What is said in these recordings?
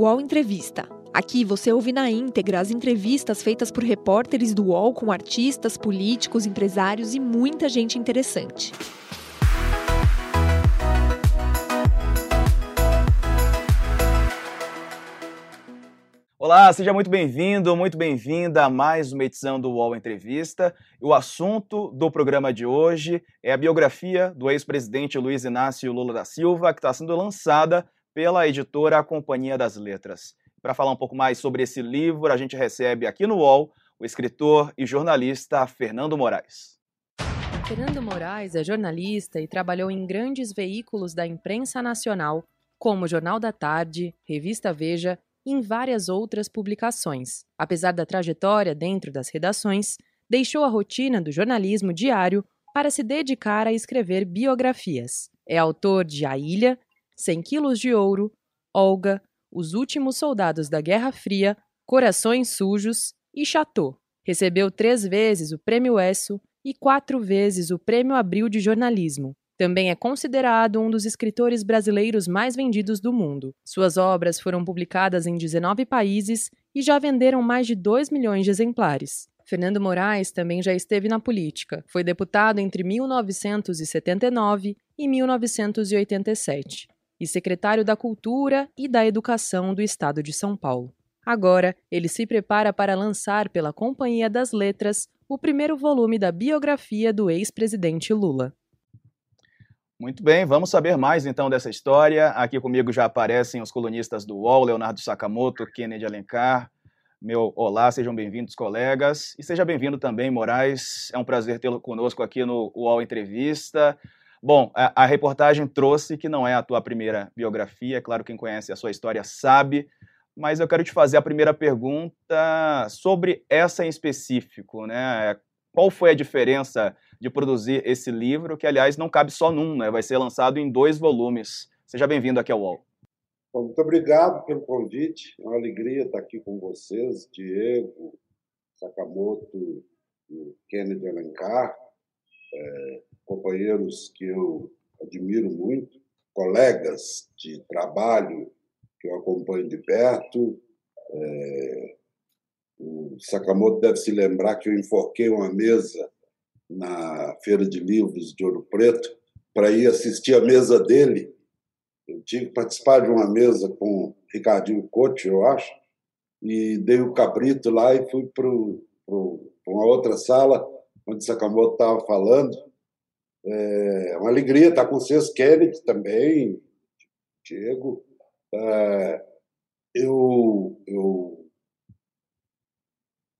UOL Entrevista. Aqui você ouve na íntegra as entrevistas feitas por repórteres do UOL com artistas, políticos, empresários e muita gente interessante. Olá, seja muito bem-vindo, muito bem-vinda a mais uma edição do UOL Entrevista. O assunto do programa de hoje é a biografia do ex-presidente Luiz Inácio Lula da Silva, que está sendo lançada pela editora Companhia das Letras. Para falar um pouco mais sobre esse livro, a gente recebe aqui no UOL o escritor e jornalista Fernando Moraes. Fernando Moraes é jornalista e trabalhou em grandes veículos da imprensa nacional, como Jornal da Tarde, Revista Veja e em várias outras publicações. Apesar da trajetória dentro das redações, deixou a rotina do jornalismo diário para se dedicar a escrever biografias. É autor de A Ilha, 100 quilos de ouro, Olga, Os Últimos Soldados da Guerra Fria, Corações Sujos e Chateau. Recebeu três vezes o Prêmio ESSO e quatro vezes o Prêmio Abril de Jornalismo. Também é considerado um dos escritores brasileiros mais vendidos do mundo. Suas obras foram publicadas em 19 países e já venderam mais de 2 milhões de exemplares. Fernando Moraes também já esteve na política. Foi deputado entre 1979 e 1987 e secretário da Cultura e da Educação do Estado de São Paulo. Agora, ele se prepara para lançar pela Companhia das Letras o primeiro volume da biografia do ex-presidente Lula. Muito bem, vamos saber mais então dessa história. Aqui comigo já aparecem os colunistas do UOL, Leonardo Sakamoto, Kennedy Alencar. Meu olá, sejam bem-vindos, colegas. E seja bem-vindo também, Moraes. É um prazer tê-lo conosco aqui no UOL Entrevista. Bom, a, a, reportagem trouxe que não é a tua primeira biografia, é claro, quem conhece a sua história sabe, mas eu quero te fazer a primeira pergunta sobre essa em específico, né? Qual foi a diferença de produzir esse livro, que aliás não cabe só num, né? vai ser lançado em dois volumes. Seja bem-vindo aqui ao UOL. Bom, muito obrigado pelo convite, é uma alegria estar aqui com vocês, Diego, Sakamoto Kennedy Alencar, é, companheiros que eu admiro muito, colegas de trabalho que eu acompanho de perto. É, o Sakamoto deve se lembrar que eu enfoquei uma mesa na Feira de Livros de Ouro Preto para ir assistir a mesa dele. Eu tive que participar de uma mesa com Ricardinho Coach, eu acho, e dei o cabrito lá e fui para uma outra sala onde Sakamoto estava falando. É uma alegria estar com vocês, Kennedy também, Diego. É, eu, eu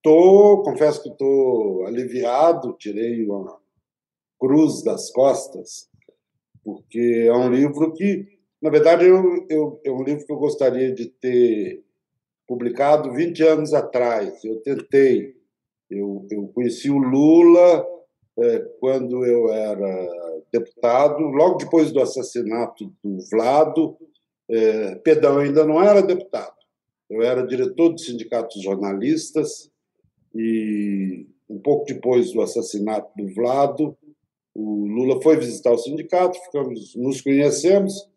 Tô, confesso que estou aliviado, tirei uma cruz das costas, porque é um livro que, na verdade, eu, eu, é um livro que eu gostaria de ter publicado 20 anos atrás. Eu tentei, eu, eu conheci o Lula é, quando eu era deputado, logo depois do assassinato do Vlado, é, eu ainda não era deputado, eu era diretor do Sindicato dos Jornalistas, e um pouco depois do assassinato do Vlado, o Lula foi visitar o sindicato, ficamos, nos conhecemos,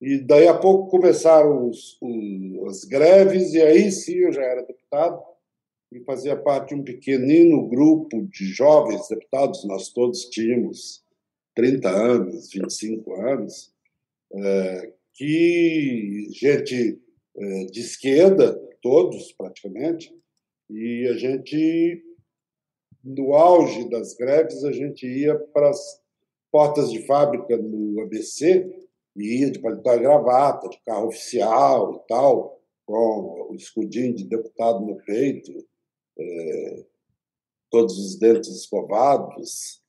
e daí a pouco começaram os, os, as greves, e aí sim eu já era deputado e fazia parte de um pequenino grupo de jovens deputados, nós todos tínhamos 30 anos, 25 anos, é, que gente é, de esquerda, todos praticamente, e a gente, no auge das greves, a gente ia para as portas de fábrica no ABC, e ia de paletó e gravata, de carro oficial e tal, com o escudinho de deputado no peito, todos os dentes escovados.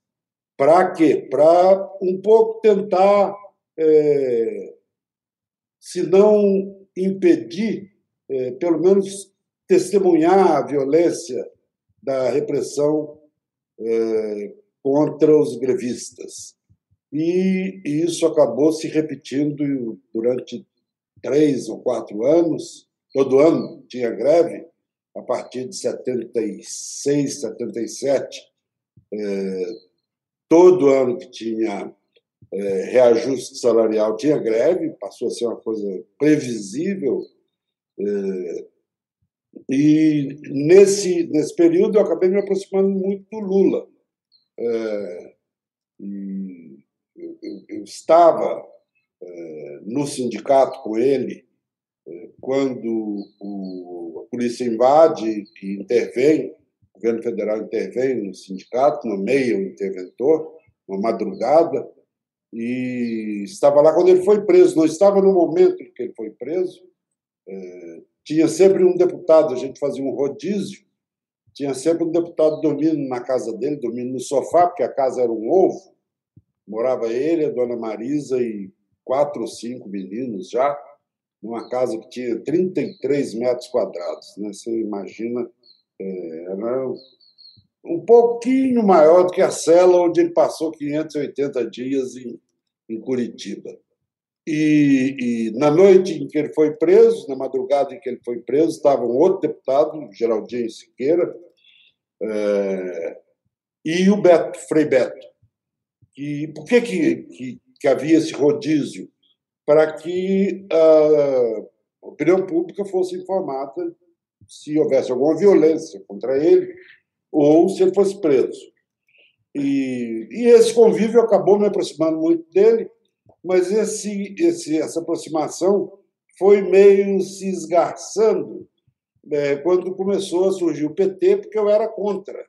Para quê? Para um pouco tentar, é, se não impedir, é, pelo menos testemunhar a violência da repressão é, contra os grevistas. E, e isso acabou se repetindo durante três ou quatro anos. Todo ano tinha greve, a partir de 76, 77. É, todo ano que tinha é, reajuste salarial tinha greve, passou a ser uma coisa previsível É, e nesse, nesse período eu acabei me aproximando muito do Lula. É, eu, eu, estava é, no sindicato com ele quando o, a polícia invade e intervém, o governo federal intervém no sindicato, nomeia o interventor, uma madrugada, e estava lá quando ele foi preso. Não estava no momento em que ele foi preso. É, tinha sempre um deputado, a gente fazia um rodízio, tinha sempre um deputado dormindo na casa dele, dormindo no sofá, porque a casa era um ovo. Morava ele, a dona Marisa e quatro ou cinco meninos já, numa casa que tinha 33 metros quadrados. Né? Você imagina, é, era um pouquinho maior do que a cela onde ele passou 580 dias em, em Curitiba. E, e, na noite em que ele foi preso, na madrugada em que ele foi preso, estava um outro deputado, Geraldinho Siqueira, é, e o Beto, Frei Beto. E por que, que, que, que havia esse rodízio? Para que a opinião pública fosse informada se houvesse alguma violência contra ele ou se ele fosse preso. E, e esse convívio acabou me aproximando muito dele, mas esse, esse, essa aproximação foi meio se esgarçando é, quando começou a surgir o PT, porque eu era contra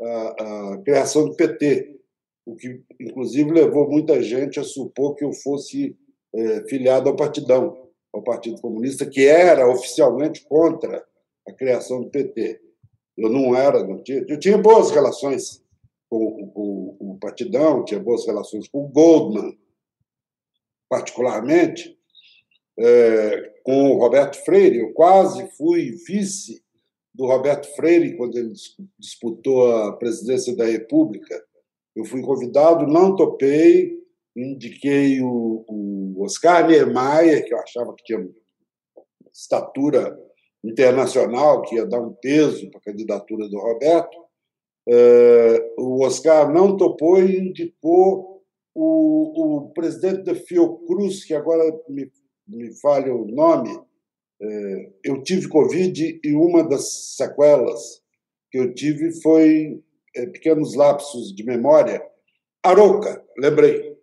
a, a, criação do PT, o que, inclusive, levou muita gente a supor que eu fosse é, filiado ao Partidão, ao Partido Comunista, que era oficialmente contra a criação do PT. Eu não era, não tinha, eu tinha boas relações com, com, com o Partidão, tinha boas relações com o Goldman, particularmente, é, com o Roberto Freire. Eu quase fui vice do Roberto Freire quando ele disputou a presidência da República. Eu fui convidado, não topei, indiquei o, o Oscar Niemeyer, que eu achava que tinha estatura internacional, que ia dar um peso para a candidatura do Roberto. É, o Oscar não topou e indicou o, o presidente da Fiocruz, que agora me, me falha o nome, é, eu tive Covid e uma das sequelas que eu tive foi é, pequenos lapsos de memória. Aroca, lembrei.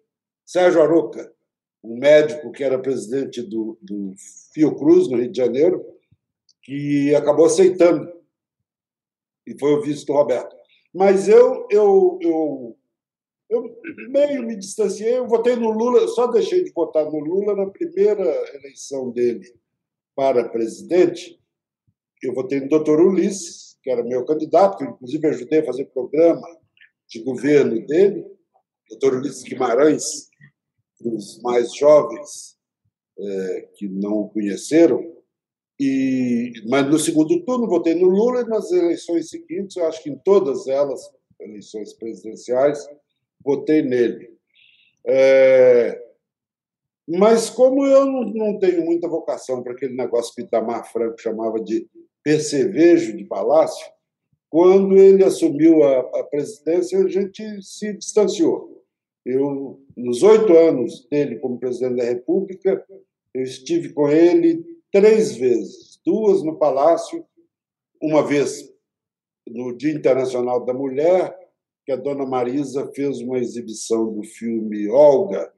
Sérgio Aroca, um médico que era presidente do, do Fiocruz, no Rio de Janeiro, que acabou aceitando e foi o vice do Roberto. Mas eu, eu, eu eu meio me distanciei, eu votei no Lula, só deixei de votar no Lula na primeira eleição dele para presidente. Eu votei no doutor Ulisses, que era meu candidato, que inclusive ajudei a fazer programa de governo dele, doutor Ulisses Guimarães, para os mais jovens é, que não o conheceram. E, mas no segundo turno votei no Lula e nas eleições seguintes, eu acho que em todas elas, eleições presidenciais, votei nele. É, mas como eu não, não, tenho muita vocação para aquele negócio que Itamar Franco chamava de percevejo de palácio, quando ele assumiu a, a presidência, a gente se distanciou. Eu, nos oito anos dele como presidente da República, eu estive com ele três vezes, duas no Palácio, uma vez no Dia Internacional da Mulher que a dona Marisa fez uma exibição do filme Olga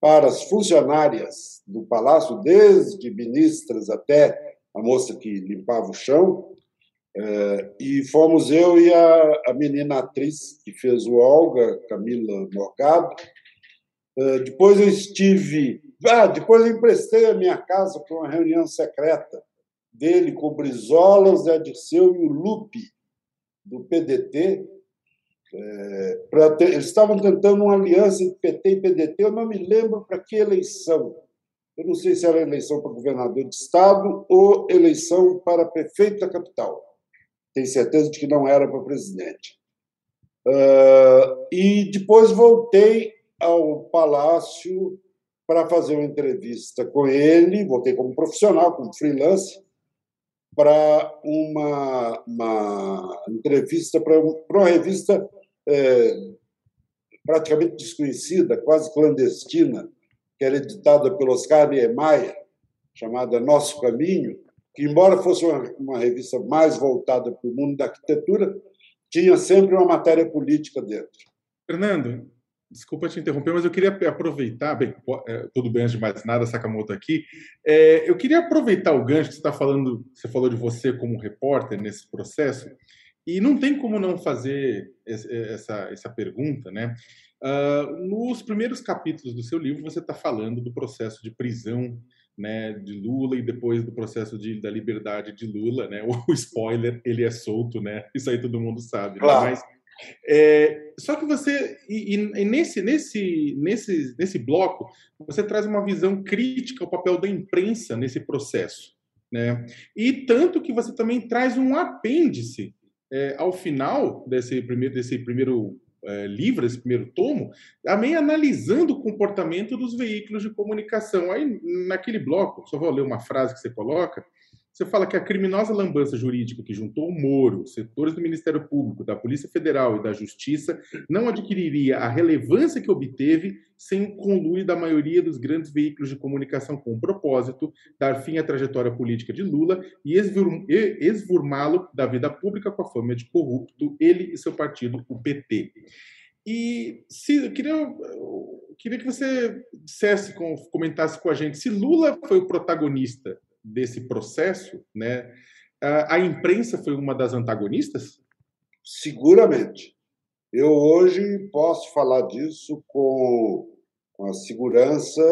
para as funcionárias do palácio, desde ministras até a moça que limpava o chão. É, e fomos eu e a, a menina atriz que fez o Olga, Camila Morgado. É, depois eu estive. Ah, depois eu emprestei a minha casa para uma reunião secreta dele com o Brizola, o Zé Dirceu e o Lupe, do PDT, é, ter, eles estavam tentando uma aliança entre PT e PDT, eu não me lembro para que eleição. Eu não sei se era eleição para governador de estado ou eleição para prefeito da capital. Tenho certeza de que não era para presidente. Uh, e depois voltei ao palácio para fazer uma entrevista com ele, voltei como profissional, como freelance, para uma, uma entrevista para uma revista é, praticamente desconhecida, quase clandestina, que era editada pelo Oscar Niemeyer, chamada Nosso Caminho, que, embora fosse uma, uma revista mais voltada para o mundo da arquitetura, tinha sempre uma matéria política dentro. Fernando, desculpa te interromper, mas eu queria aproveitar, bem, é, tudo bem, antes de mais nada, Sakamoto aqui, é, eu queria aproveitar o gancho que você está falando, você falou de você como repórter nesse processo, e não tem como não fazer essa, essa pergunta, né? Uh, nos primeiros capítulos do seu livro, você está falando do processo de prisão né, de Lula e depois do processo de, da liberdade de Lula, né? O spoiler, ele é solto, né? Isso aí todo mundo sabe. Né? Claro. Né? Mas, é, só que você e, e, nesse nesse nesse nesse bloco você traz uma visão crítica ao papel da imprensa nesse processo, né? E tanto que você também traz um apêndice é, ao final desse primeiro desse primeiro é, livro, esse primeiro tomo, também analisando o comportamento dos veículos de comunicação. Aí, naquele bloco, só vou ler uma frase que você coloca, você fala que a criminosa lambança jurídica que juntou o Moro, setores do Ministério Público, da Polícia Federal e da Justiça não adquiriria a relevância que obteve sem o conluio da maioria dos grandes veículos de comunicação com o propósito dar fim à trajetória política de Lula e esvurmá-lo da vida pública com a fama de corrupto, ele e seu partido, o PT. E se, eu queria, eu queria que você dissesse, comentasse com a gente se Lula foi o protagonista desse processo, né, a imprensa foi uma das antagonistas? Seguramente. Eu hoje posso falar disso com, a segurança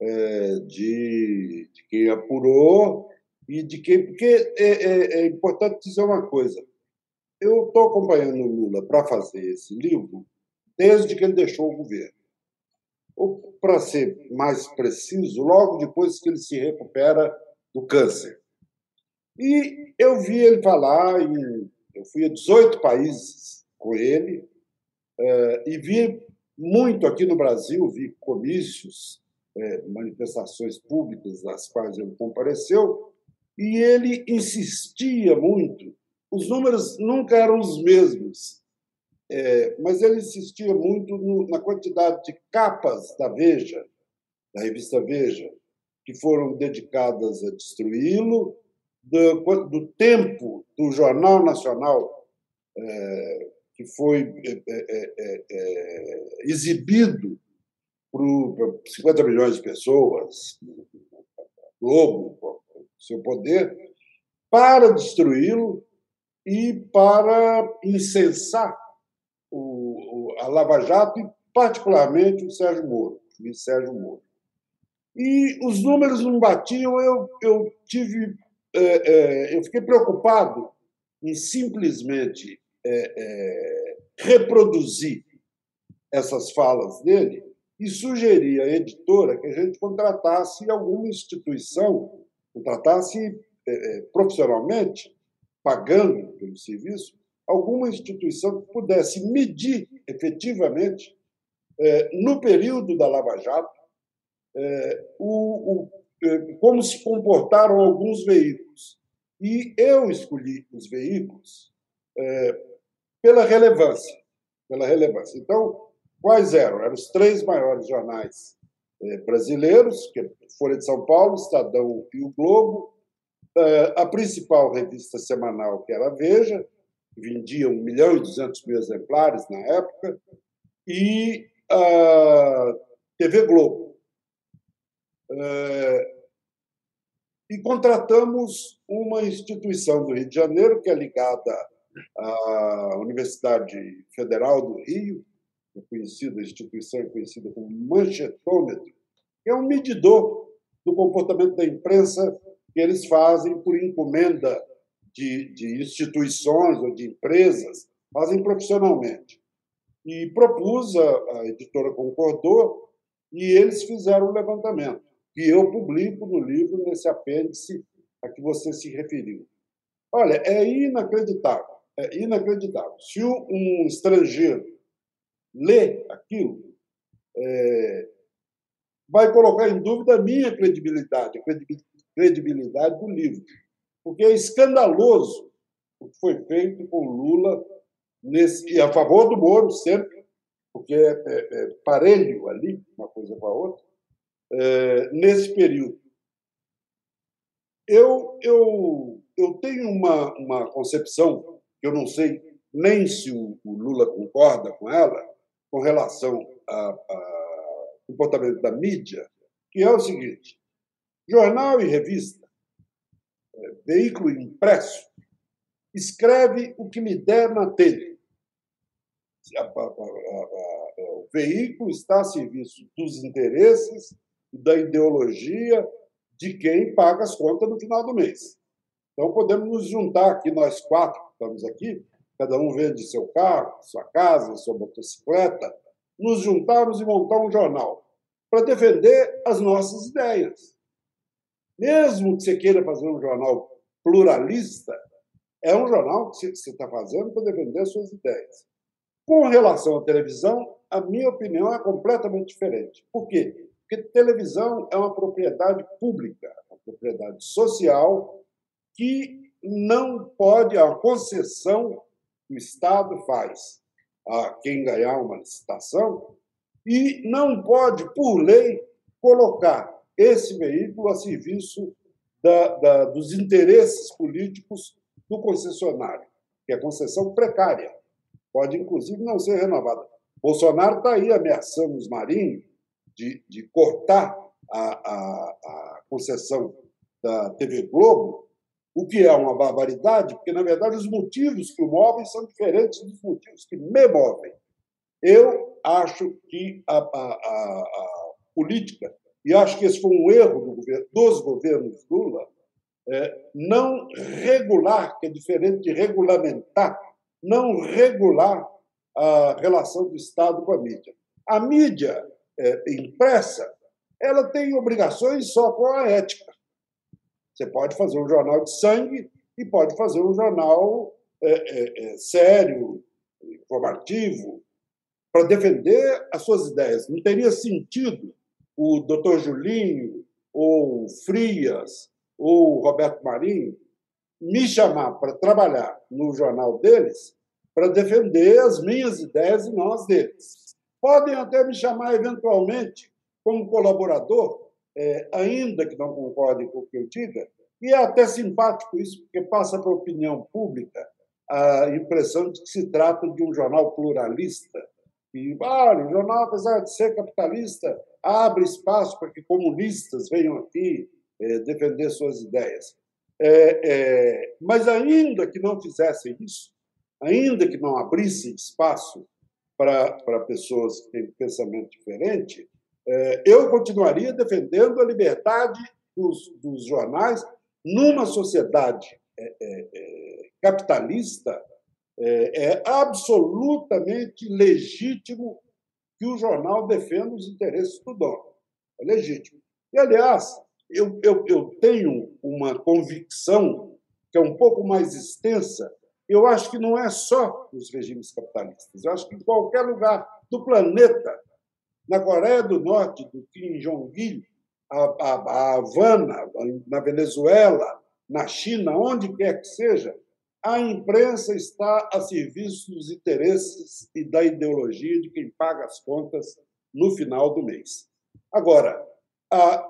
é, de, de, quem apurou e de quem. Porque é, é, é importante dizer uma coisa. Eu estou acompanhando o Lula para fazer esse livro desde que ele deixou o governo. Ou, para ser mais preciso, logo depois que ele se recupera do câncer. E eu vi ele falar, em, eu fui a 18 países com ele, é, e vi muito aqui no Brasil, vi comícios, é, manifestações públicas das quais ele compareceu, e ele insistia muito. Os números nunca eram os mesmos, é, mas ele insistia muito na quantidade de capas da Veja, da revista Veja, que foram dedicadas a destruí-lo, do, do, tempo do Jornal Nacional, é, que foi é, é, é, é exibido para 50 milhões de pessoas, Globo, seu poder, para destruí-lo e para incensar o, o, a Lava Jato e, particularmente, o Sérgio Moro, o Sérgio Moro. E os números não batiam, eu, eu tive. É, é, eu fiquei preocupado em simplesmente é, é reproduzir essas falas dele e sugerir à editora que a gente contratasse alguma instituição, contratasse é, é, profissionalmente, pagando pelo serviço, alguma instituição que pudesse medir efetivamente, no período da Lava Jato, é, o, o, é, como se comportaram alguns veículos. E eu escolhi os veículos é, pela relevância. Pela relevância. Então, quais eram? Eram os três maiores jornais é, brasileiros, que é Folha de São Paulo, Estadão e o Globo, é, a principal revista semanal, que era a Veja, que vendia 1 milhão e 200 mil exemplares na época, e a TV Globo, é, e contratamos uma instituição do Rio de Janeiro, que é ligada à Universidade Federal do Rio, é conhecida, a instituição é conhecida como manchetômetro, que é um medidor do comportamento da imprensa que eles fazem por encomenda de, de instituições ou de empresas, fazem profissionalmente. E propus, a, a editora concordou, e eles fizeram o um levantamento que eu publico no livro, nesse apêndice a que você se referiu. Olha, é inacreditável. É inacreditável. Se um estrangeiro lê aquilo, é, vai colocar em dúvida a minha credibilidade, a credibilidade do livro. Porque é escandaloso o que foi feito com Lula nesse, e a favor do Moro sempre, porque é, é, é parelho ali, uma coisa com a outra, é, nesse período. eu, eu, eu tenho uma, uma concepção, eu não sei nem se o, o Lula concorda com ela, com relação ao comportamento da mídia, que é o seguinte: jornal e revista, é, veículo impresso, escreve o que lhe der na telha. O veículo está a serviço dos interesses da ideologia de quem paga as contas no final do mês. Então, podemos nos juntar aqui, nós quatro que estamos aqui, cada um vende seu carro, sua casa, sua motocicleta, nos juntarmos e montar um jornal para defender as nossas ideias. Mesmo que você queira fazer um jornal pluralista, é um jornal que você está fazendo para defender as suas ideias. Com relação à televisão, a minha opinião é completamente diferente. Por quê? Porque televisão é uma propriedade pública, uma propriedade social que não pode, a concessão que o Estado faz a quem ganhar uma licitação e não pode, por lei, colocar esse veículo a serviço da, da, dos interesses políticos do concessionário, que é concessão precária. Pode, inclusive, não ser renovada. Bolsonaro está aí ameaçando os marinhos de, de cortar a, a, a concessão da TV Globo, o que é uma barbaridade, porque, na verdade, os motivos que o movem são diferentes dos motivos que me movem. Eu acho que a, a, a, a política, e acho que esse foi um erro do governo, dos governos Lula, é, não regular, que é diferente de regulamentar, não regular a relação do Estado com a mídia. A mídia é, impressa, ela tem obrigações só com a ética. Você pode fazer um jornal de sangue e pode fazer um jornal é, é, é sério, informativo, para defender as suas ideias. Não teria sentido o doutor Julinho, ou Frias, ou Roberto Marinho me chamar para trabalhar no jornal deles para defender as minhas ideias e não as deles. Podem até me chamar eventualmente como colaborador, é, ainda que não concordem com o que eu diga, e é até simpático isso, porque passa para a opinião pública a impressão de que se trata de um jornal pluralista, e, olha, o jornal, apesar de ser capitalista, abre espaço para que comunistas venham aqui é, defender suas ideias. É, é, mas, ainda que não fizessem isso, ainda que não abrissem espaço para, pessoas que têm pensamento diferente, é, eu continuaria defendendo a liberdade dos, dos jornais numa sociedade é, é, capitalista é, é absolutamente legítimo que o jornal defenda os interesses do dono. É legítimo. E, aliás, eu, eu, eu tenho uma convicção que é um pouco mais extensa. Eu acho que não é só nos regimes capitalistas. Eu acho que em qualquer lugar do planeta, na Coreia do Norte, do Kim Jong-il, a, a, a Havana, na Venezuela, na China, onde quer que seja, a imprensa está a serviço dos interesses e da ideologia de quem paga as contas no final do mês. Agora,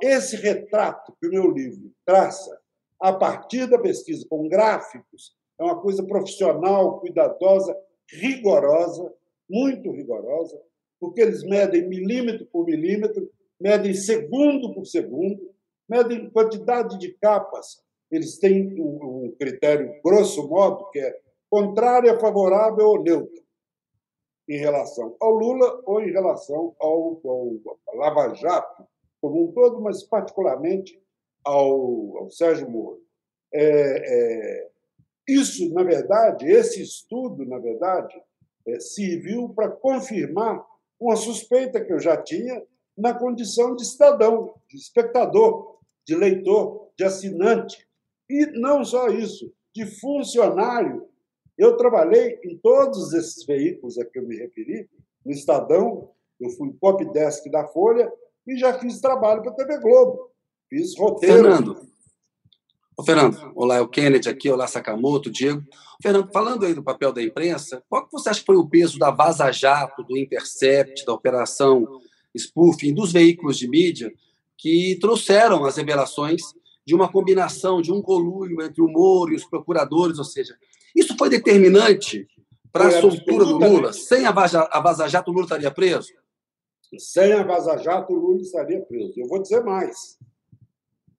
esse retrato que o meu livro traça, a partir da pesquisa com gráficos, é uma coisa profissional, cuidadosa, rigorosa, muito rigorosa, porque eles medem milímetro por milímetro, medem segundo por segundo, medem quantidade de capas, eles têm um critério, grosso modo, que é contrária, favorável ou neutro em relação ao Lula ou em relação ao, ao, Lava Jato como um todo, mas particularmente ao, ao Sérgio Moro. É, é, isso, na verdade, esse estudo, na verdade, é, serviu para confirmar uma suspeita que eu já tinha na condição de cidadão, de espectador, de leitor, de assinante e não só isso, de funcionário. Eu trabalhei em todos esses veículos a que eu me referi, no Estadão, eu fui pop desk da Folha e já fiz trabalho para a TV Globo. Fiz roteiro. Fernando. Ô, Fernando, olá, é o Kennedy aqui, olá, Sakamoto, Diego. Fernando, falando aí do papel da imprensa, qual que você acha que foi o peso da Vaza Jato, do Intercept, da Operação Spoofing, dos veículos de mídia que trouxeram as revelações de uma combinação, de um conluio entre o Moro e os procuradores, ou seja, isso foi determinante para a soltura do Lula? Sem a Vaza, a Vaza Jato, o Lula estaria preso? Sem a Vaza Jato, o Lula estaria preso. Eu vou dizer mais.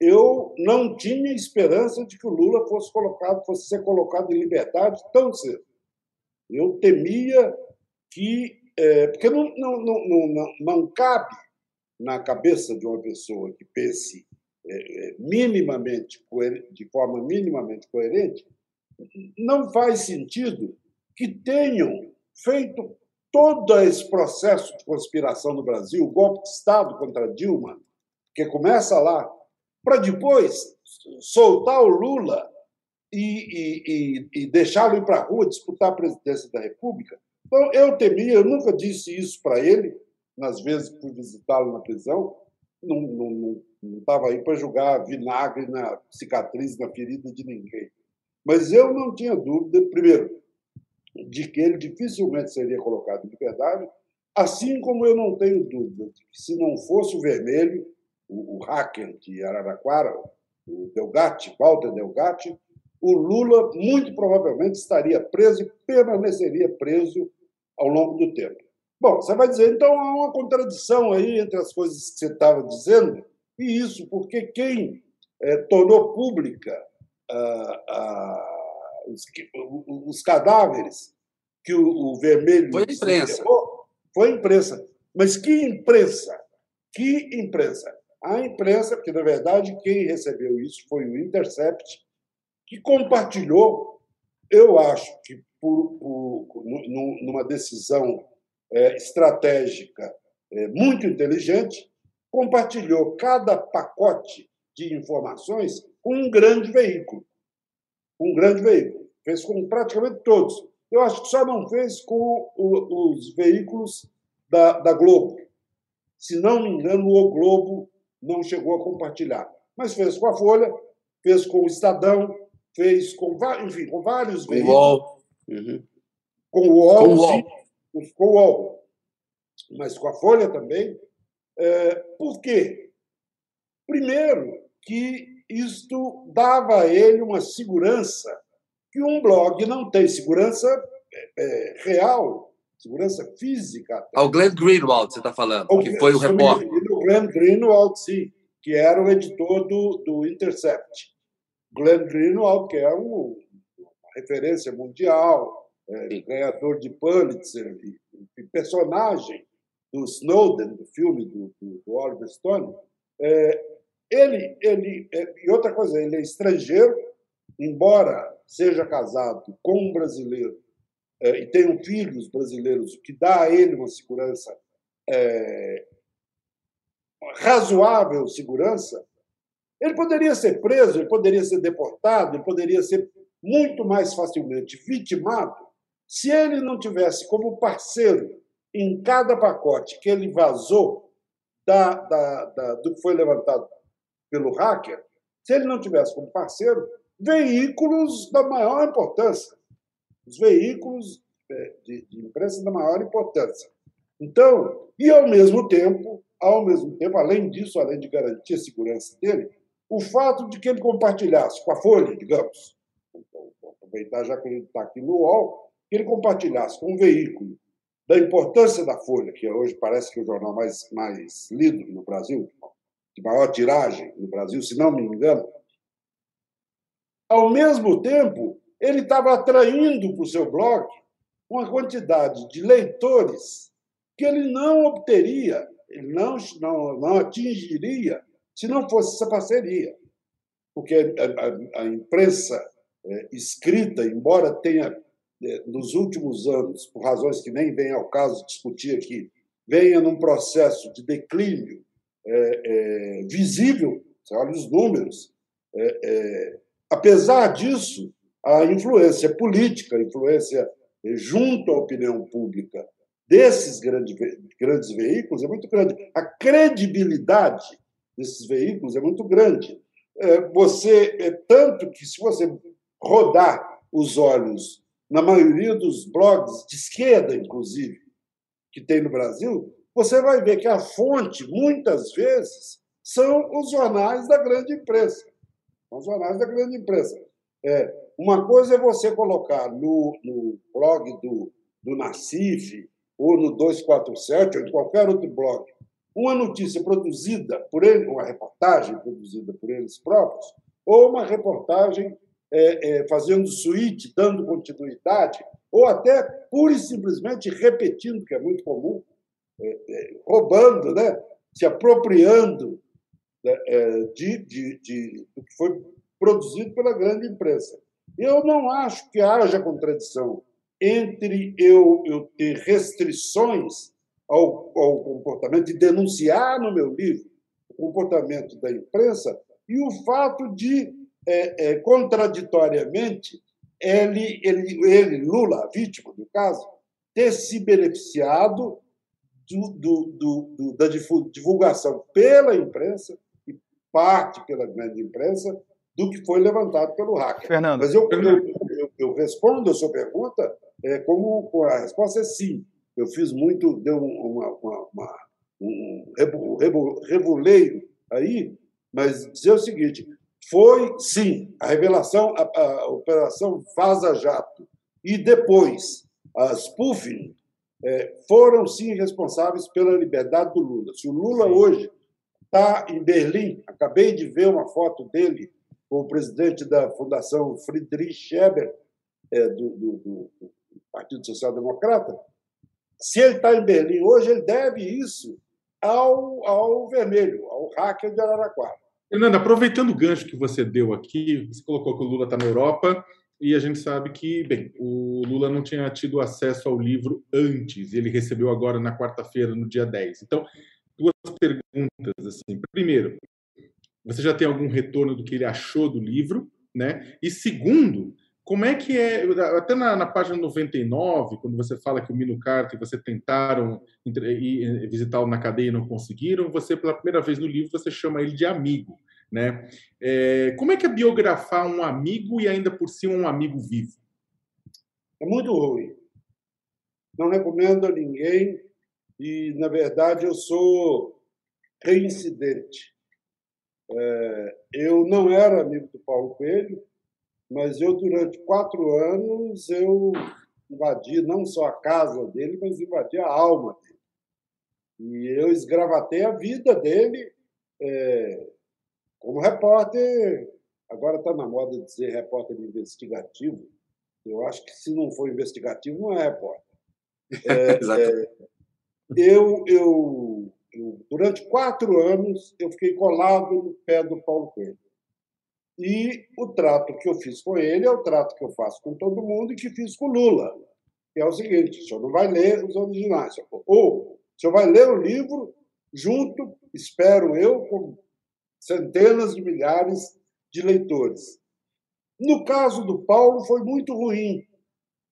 Eu não tinha esperança de que o Lula fosse colocado, fosse ser colocado em liberdade tão cedo. Eu temia que. É, porque não, não, não, não, não cabe na cabeça de uma pessoa que pense é, é minimamente, de forma minimamente coerente, não faz sentido que tenham feito todo esse processo de conspiração no Brasil, o golpe de Estado contra Dilma, que começa lá, para depois soltar o Lula e, e, e deixá-lo ir para a rua disputar a presidência da República. Então, eu temia, eu nunca disse isso para ele, nas vezes que fui visitá-lo na prisão, não estava aí para jogar vinagre na cicatriz, na ferida de ninguém. Mas eu não tinha dúvida, primeiro, de que ele dificilmente seria colocado em liberdade, assim como eu não tenho dúvida de que, se não fosse o Vermelho, o, o hacker de Araraquara, o Delgatti, Walter Delgatti, o Lula muito provavelmente estaria preso e permaneceria preso ao longo do tempo. Bom, você vai dizer, então há uma contradição aí entre as coisas que você estava dizendo e isso, porque quem é, tornou pública ah, ah, os, os, cadáveres que o, o Vermelho. Foi a imprensa. foi a imprensa. Mas que imprensa? Que imprensa? A imprensa, porque na verdade quem recebeu isso foi o Intercept, que compartilhou, eu acho que por, por numa decisão é, estratégica é, muito inteligente, compartilhou cada pacote de informações com um grande veículo. Um grande veículo. Fez com praticamente todos. Eu acho que só não fez com o, os veículos da, da Globo. Se não me engano, o Globo não chegou a compartilhar. Mas fez com a Folha, fez com o Estadão, fez com, enfim, com vários com veículos. UOL. Uhum. Com o UOL. Com o UOL. Sim, com o UOL. Mas com a Folha também. É, por quê? Primeiro, que isto dava a ele uma segurança que um blog não tem segurança é, é real, segurança física. Ao Glenn Greenwald, você está falando, que foi o repórter. Glenn Greenwald, sim, que era o editor do, do Intercept. Glenn Greenwald, que é um, uma referência mundial, é, ganhador de Pulitzer, e, e, personagem do Snowden, do filme do, do, do Oliver Stone, é, ele, ele, é, e outra coisa, ele é estrangeiro, embora seja casado com um brasileiro é, e tenham filhos brasileiros, o que dá a ele uma segurança é, razoável segurança, ele poderia ser preso, ele poderia ser deportado, ele poderia ser muito mais facilmente vitimado se ele não tivesse como parceiro em cada pacote que ele vazou da, da, da, do que foi levantado pelo hacker, se ele não tivesse como parceiro veículos da maior importância, os veículos é, de, de imprensa da maior importância. Então, e ao mesmo tempo, ao mesmo tempo, além disso, além de garantir a segurança dele, o fato de que ele compartilhasse com a Folha, digamos, vou aproveitar já que ele está aqui no UOL, que ele compartilhasse com um veículo da importância da Folha, que hoje parece que é o jornal mais, mais lido no Brasil, de maior tiragem no Brasil, se não me engano, ao mesmo tempo, ele estava atraindo para o seu blog uma quantidade de leitores que ele não obteria, ele não, não, não atingiria se não fosse essa parceria. Porque a, a, a imprensa é, escrita, embora tenha, é, nos últimos anos, por razões que nem vem ao caso discutir aqui, venha num processo de declínio é, é, visível, você olha os números. É, é, apesar disso, a influência política, a influência junto à opinião pública desses grandes, grandes veículos é muito grande. A credibilidade desses veículos é muito grande. É, você é tanto que se você rodar os olhos na maioria dos blogs de esquerda, inclusive, que tem no Brasil, você vai ver que a fonte, muitas vezes, são os jornais da grande imprensa. São jornais da grande imprensa. É, uma coisa é você colocar no, no blog do, do Nacif, ou no 247, ou em qualquer outro blog, uma notícia produzida por ele, uma reportagem produzida por eles próprios, ou uma reportagem é, é, fazendo suíte, dando continuidade, ou até pura e simplesmente repetindo, que é muito comum, é, é roubando, né? se apropriando né, é, de, de, de, do que foi produzido pela grande imprensa. Eu não acho que haja contradição entre eu, eu ter restrições ao, ao comportamento e denunciar no meu livro o comportamento da imprensa e o fato de, é, é, contraditoriamente, ele, ele, ele, Lula, a vítima do caso, ter se beneficiado do, do, do, da divulgação pela imprensa e parte pela grande imprensa do que foi levantado pelo hacker. Fernando. Mas eu, eu, eu, eu respondo a sua pergunta é, como a resposta é sim. Eu fiz muito, deu uma, uma, uma, um revoleio aí, mas dizer o seguinte: foi sim a revelação, a, a operação Vaza Jato e depois a spoofing é, foram sim responsáveis pela liberdade do Lula. Se o Lula sim. hoje está em Berlim, acabei de ver uma foto dele com o presidente da Fundação Friedrich Ebert, é, do, do, do, Partido Social Democrata, se ele está em Berlim hoje, ele deve isso ao, ao vermelho, ao hacker de Araraquara. Fernanda, aproveitando o gancho que você deu aqui, você colocou que o Lula está na Europa e a gente sabe que, bem, o Lula não tinha tido acesso ao livro antes, ele recebeu agora na quarta-feira, no dia 10. Então, duas perguntas assim. Primeiro, você já tem algum retorno do que ele achou do livro, né? E segundo, como é que é, até na, na página 99, quando você fala que o Mino Carter você tentaram visitá-lo na cadeia e não conseguiram, você, pela primeira vez no livro, você chama ele de amigo. Né? É, como é que é biografar um amigo e ainda por cima um amigo vivo? É muito ruim. Não recomendo a ninguém e, na verdade, eu sou reincidente. É, eu não era amigo do Paulo Coelho, mas eu, durante quatro anos, eu invadi não só a casa dele, mas invadi a alma dele. E eu esgravatei a vida dele é, como repórter. Agora está na moda dizer repórter investigativo. Eu acho que se não for investigativo, não é repórter. É, é, eu, eu, eu, durante quatro anos, eu fiquei colado no pé do Paulo Coelho. E o trato que eu fiz com ele é o trato que eu faço com todo mundo e que fiz com Lula, que é o seguinte: o senhor não vai ler os originais, ou o senhor vai ler o livro junto, espero eu, com centenas de milhares de leitores. No caso do Paulo, foi muito ruim,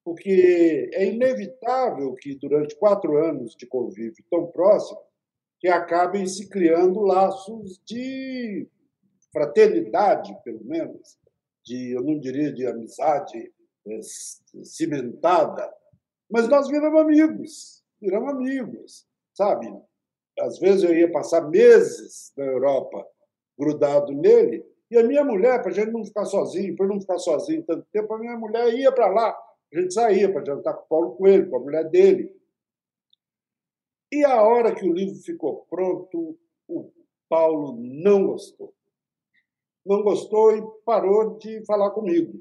porque é inevitável que, durante quatro anos de convívio tão próximo, que acabem se criando laços de fraternidade, pelo menos, de, eu não diria de amizade é, cimentada, mas nós viramos amigos, viramos amigos, sabe? Às vezes eu ia passar meses na Europa grudado nele, e a minha mulher, para a gente não ficar sozinho, para não ficar sozinho tanto tempo, a minha mulher ia para lá, a gente saía para jantar com o Paulo Coelho, com a mulher dele. E a hora que o livro ficou pronto, o Paulo não gostou não gostou e parou de falar comigo.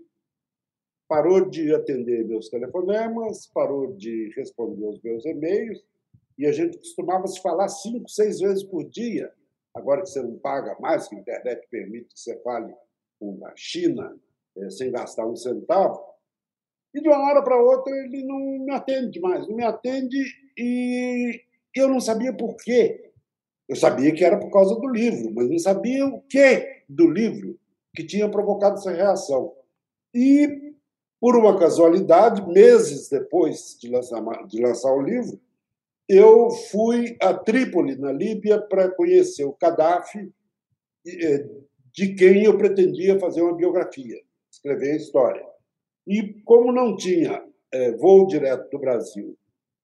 Parou de atender meus telefonemas, parou de responder os meus e-mails, e a gente costumava se falar cinco, seis vezes por dia. Agora que você não paga mais, que a internet permite que você fale com a China é, sem gastar um centavo. E de uma hora para outra ele não me atende mais, não me atende e eu não sabia por quê. Eu sabia que era por causa do livro, mas não sabia o que do livro que tinha provocado essa reação. E, por uma casualidade, meses depois de lançar, de lançar o livro, eu fui a Trípoli, na Líbia, para conhecer o Gaddafi, eh, de quem eu pretendia fazer uma biografia, escrever a história. E, como não tinha é, voo direto do Brasil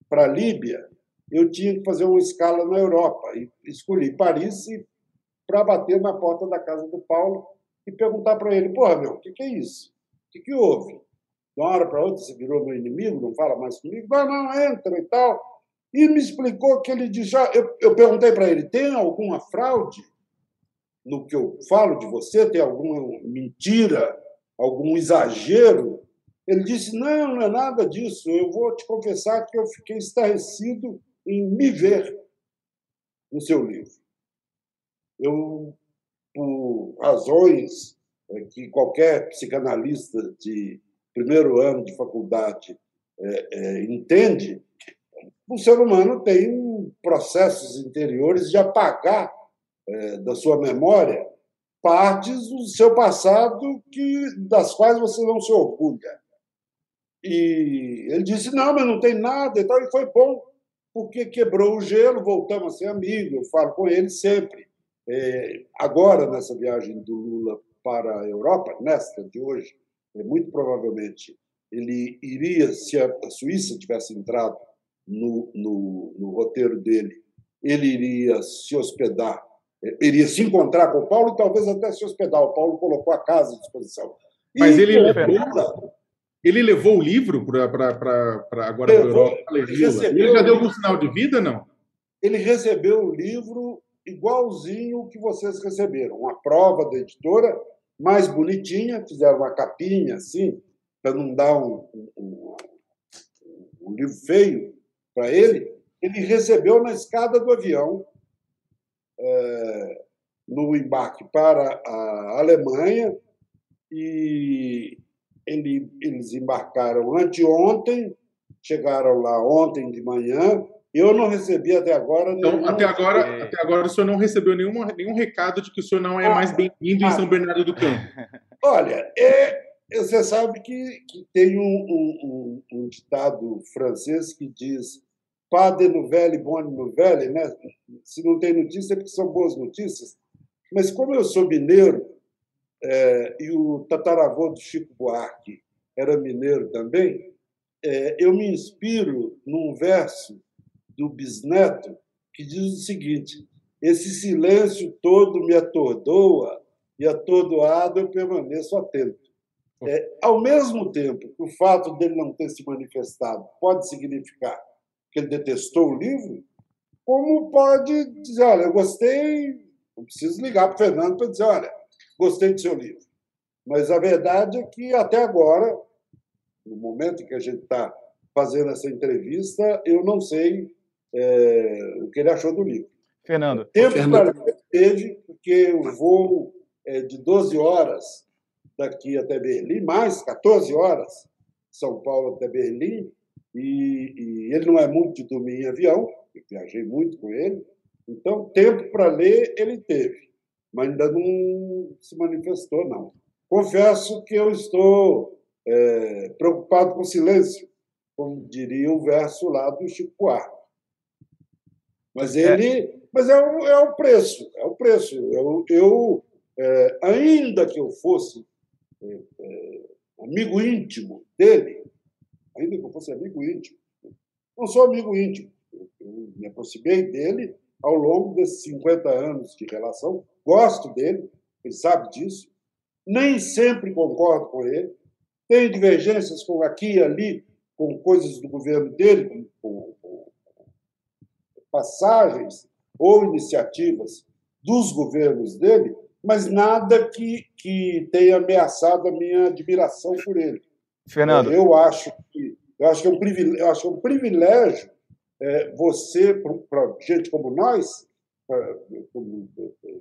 para a Líbia, eu tinha que fazer uma escala na Europa. E escolhi Paris e para bater na porta da casa do Paulo e perguntar para ele: porra, meu, o que, que é isso? O que, que houve? De uma hora para outra você virou meu inimigo, não fala mais comigo? Não, não, entra e tal. E me explicou que ele disse: ah, eu, eu perguntei para ele: tem alguma fraude no que eu falo de você? Tem alguma mentira, algum exagero? Ele disse: não, não é nada disso. Eu vou te confessar que eu fiquei estarrecido em me ver no seu livro. Eu, por razões é, que qualquer psicanalista de primeiro ano de faculdade é, é, entende, o ser humano tem processos interiores de apagar é, da sua memória partes do seu passado que das quais você não se orgulha. E ele disse: não, mas não tem nada e tal, e foi bom porque quebrou o gelo, voltamos a ser amigos, eu falo com ele sempre. É, agora, nessa viagem do Lula para a Europa, nesta de hoje, é, muito provavelmente ele iria, se a Suíça tivesse entrado no, no, no roteiro dele, ele iria se hospedar, é, iria se encontrar com o Paulo e talvez até se hospedar. O Paulo colocou a casa à disposição. Mas e, ele, Lula, ele levou o livro para agora para a Europa? Ele, ele já deu algum sinal de vida, não? Ele recebeu o livro igualzinho que vocês receberam. Uma prova da editora, mais bonitinha, fizeram uma capinha assim, para não dar um, um, um livro feio para ele. Ele recebeu na escada do avião, é, no embarque para a Alemanha, e ele, eles embarcaram anteontem, chegaram lá ontem de manhã. Eu não recebi até agora. Então, até agora, é... até agora o senhor não recebeu nenhum, nenhum recado de que o senhor não é ah, mais bem-vindo ah, em São Bernardo do Campo. Olha, é, você sabe que, que tem um, um, um, ditado francês que diz pas de nouvelle, bonne nouvelle, né? Se não tem notícia é porque são boas notícias. Mas como eu sou mineiro, é, e o tataravô do Chico Buarque era mineiro também, é, eu me inspiro num verso do bisneto que diz o seguinte: esse silêncio todo me atordoa e atordoado eu permaneço atento. É, ao mesmo tempo que o fato dele não ter se manifestado pode significar que ele detestou o livro, como pode dizer, olha, eu gostei, não preciso ligar para o Fernando para dizer, olha, gostei do seu livro. Mas a verdade é que, até agora, no momento em que a gente está fazendo essa entrevista, eu não sei é, o que ele achou do livro. Fernando. Tempo Fernando. para teve, porque o voo é de 12 horas daqui até Berlim, mais 14 horas, São Paulo até Berlim, e, e ele não é muito de dormir em avião, eu viajei muito com ele, então tempo para ler ele teve mas ainda não se manifestou, não. Confesso que eu estou é, preocupado com o silêncio, como diria o verso lá do Chico Buarque. Mas é. ele, mas é o, é o preço, é o preço. Eu, eu é, ainda que eu fosse é, é, amigo íntimo dele, ainda que eu fosse amigo íntimo, não sou amigo íntimo. Eu me aproximei dele ao longo desses 50 anos de relação, gosto dele, ele sabe disso, nem sempre concordo com ele, tenho divergências com aqui e ali, com coisas do governo dele, com passagens ou iniciativas dos governos dele, mas nada que, que tenha ameaçado a minha admiração por ele. Fernando. Eu acho que, eu acho que é um privilégio, eu acho que é um privilégio é, você, para gente como nós, como